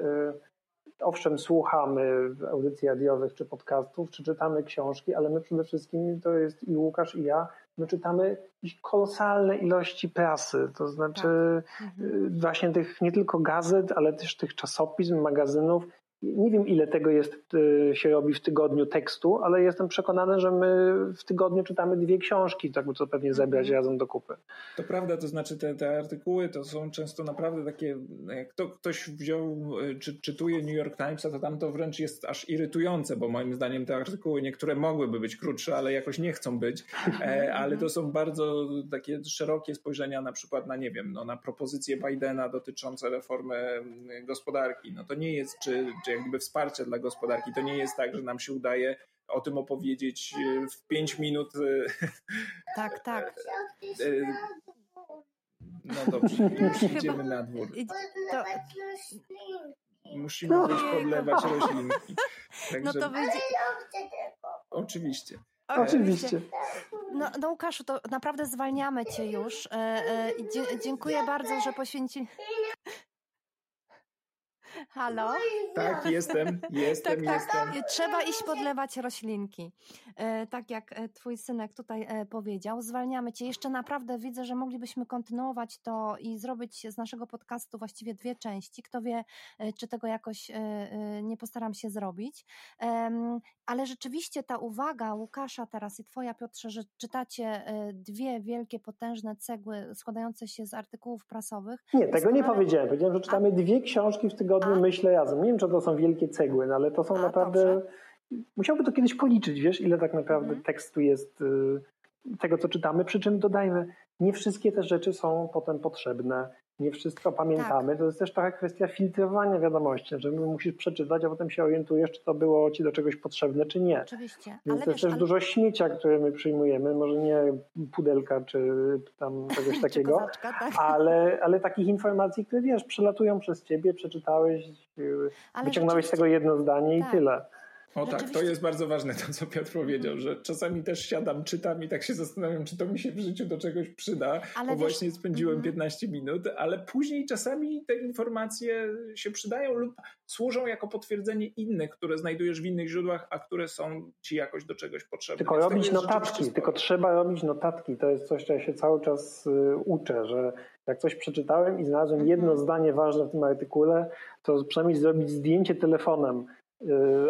owszem słuchamy audycji radiowych czy podcastów, czy czytamy książki, ale my przede wszystkim, to jest i Łukasz i ja, my czytamy kolosalne ilości prasy, to znaczy tak. mhm. Y, właśnie tych nie tylko gazet, ale też tych czasopism, magazynów nie wiem, ile tego jest, y, się robi w tygodniu tekstu, ale jestem przekonany, że my w tygodniu czytamy dwie książki, tak by to pewnie zebrać mhm. razem do kupy. To prawda, to znaczy te, te artykuły to są często naprawdę takie, jak to ktoś wziął, y, czy czytuje New York Timesa, to tam to wręcz jest aż irytujące, bo moim zdaniem te artykuły niektóre mogłyby być krótsze, ale jakoś nie chcą być, e, ale to są bardzo takie szerokie spojrzenia na przykład na, nie wiem, no, na propozycje Bidena dotyczące reformy mm, gospodarki. No to nie jest, czy, czy jakby wsparcia dla gospodarki. To nie jest tak, że nam się udaje o tym opowiedzieć e, w pięć minut. E, tak, tak. E, no dobrze, już idziemy na dwór. To... Musimy gdzieś podlewać roślinki. Także... No to wyjdzie... Oczywiście. Oczywiście. No, no Łukaszu, to naprawdę zwalniamy Cię już. Dziękuję bardzo, że poświęcili... Halo? Tak, jestem, jestem, tak, tak. jestem. Trzeba iść podlewać roślinki. E, tak jak e, twój synek tutaj e, powiedział. Zwalniamy cię. Jeszcze naprawdę widzę, że moglibyśmy kontynuować to i zrobić z naszego podcastu właściwie dwie części. Kto wie, czy tego jakoś nie postaram się zrobić. Ale rzeczywiście ta uwaga Łukasza teraz i twoja Piotrze, że czytacie dwie wielkie, potężne cegły składające się z artykułów prasowych. Nie, tego nie powiedziałem. Powiedziałem, że czytamy dwie książki w tygodniu A. myślę razem. Nie wiem, czy to są wielkie cegły, no ale to są A, naprawdę... Dobrze. Musiałby to kiedyś policzyć, wiesz, ile tak naprawdę mhm. tekstu jest y, tego, co czytamy. Przy czym dodajmy, nie wszystkie te rzeczy są potem potrzebne nie wszystko pamiętamy. Tak. To jest też taka kwestia filtrowania wiadomości, że musisz przeczytać, a potem się orientujesz, czy to było ci do czegoś potrzebne, czy nie. Oczywiście. Więc ale to jest też ale... dużo śmiecia, które my przyjmujemy, może nie pudelka, czy tam czegoś takiego, tak. ale, ale takich informacji, które wiesz, przelatują przez ciebie, przeczytałeś, ale wyciągnąłeś z tego jedno zdanie tak. i tyle. O tak, to jest bardzo ważne to, co Piotr powiedział, że czasami też siadam, czytam i tak się zastanawiam, czy to mi się w życiu do czegoś przyda, ale bo wiesz, właśnie spędziłem 15 mhm. minut, ale później czasami te informacje się przydają lub służą jako potwierdzenie innych, które znajdujesz w innych źródłach, a które są ci jakoś do czegoś potrzebne. Tylko Więc robić notatki, tylko trzeba robić notatki. To jest coś, czego ja się cały czas y, uczę, że jak coś przeczytałem i znalazłem mhm. jedno zdanie ważne w tym artykule, to przynajmniej zrobić zdjęcie telefonem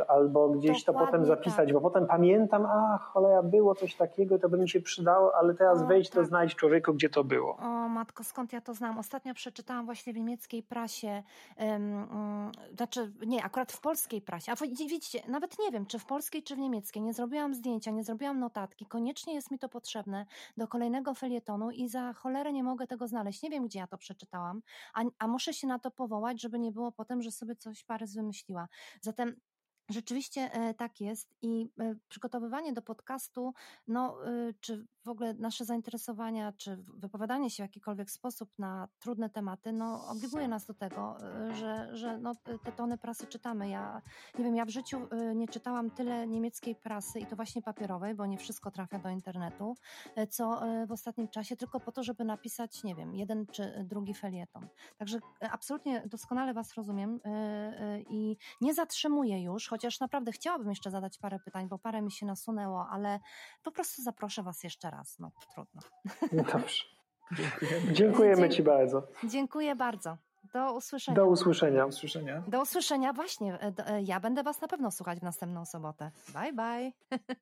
albo gdzieś Dokładnie to potem zapisać, tak. bo potem pamiętam, a cholera, było coś takiego, to by mi się przydało, ale teraz o, wejdź tak. to znajdź człowieku, gdzie to było. O matko, skąd ja to znam? Ostatnio przeczytałam właśnie w niemieckiej prasie, um, um, znaczy nie, akurat w polskiej prasie, a widzicie, nawet nie wiem, czy w polskiej, czy w niemieckiej, nie zrobiłam zdjęcia, nie zrobiłam notatki, koniecznie jest mi to potrzebne do kolejnego felietonu i za cholerę nie mogę tego znaleźć. Nie wiem, gdzie ja to przeczytałam, a, a muszę się na to powołać, żeby nie było potem, że sobie coś Parys wymyśliła. Zatem Rzeczywiście e, tak jest i e, przygotowywanie do podcastu, no, e, czy w ogóle nasze zainteresowania, czy wypowiadanie się w jakikolwiek sposób na trudne tematy, no, obliguje nas do tego, że, że no, te tony prasy czytamy. Ja nie wiem, ja w życiu nie czytałam tyle niemieckiej prasy i to właśnie papierowej, bo nie wszystko trafia do internetu, co w ostatnim czasie, tylko po to, żeby napisać, nie wiem, jeden czy drugi felieton. Także absolutnie doskonale Was rozumiem i nie zatrzymuję już, chociaż naprawdę chciałabym jeszcze zadać parę pytań, bo parę mi się nasunęło, ale po prostu zaproszę Was jeszcze raz. No trudno. No dobrze. Dziękujemy. Dziękujemy Ci bardzo. Dziękuję bardzo. Do usłyszenia. Do usłyszenia. Do usłyszenia. Do usłyszenia. Właśnie, e, e, ja będę Was na pewno słuchać w następną sobotę. Bye, bye.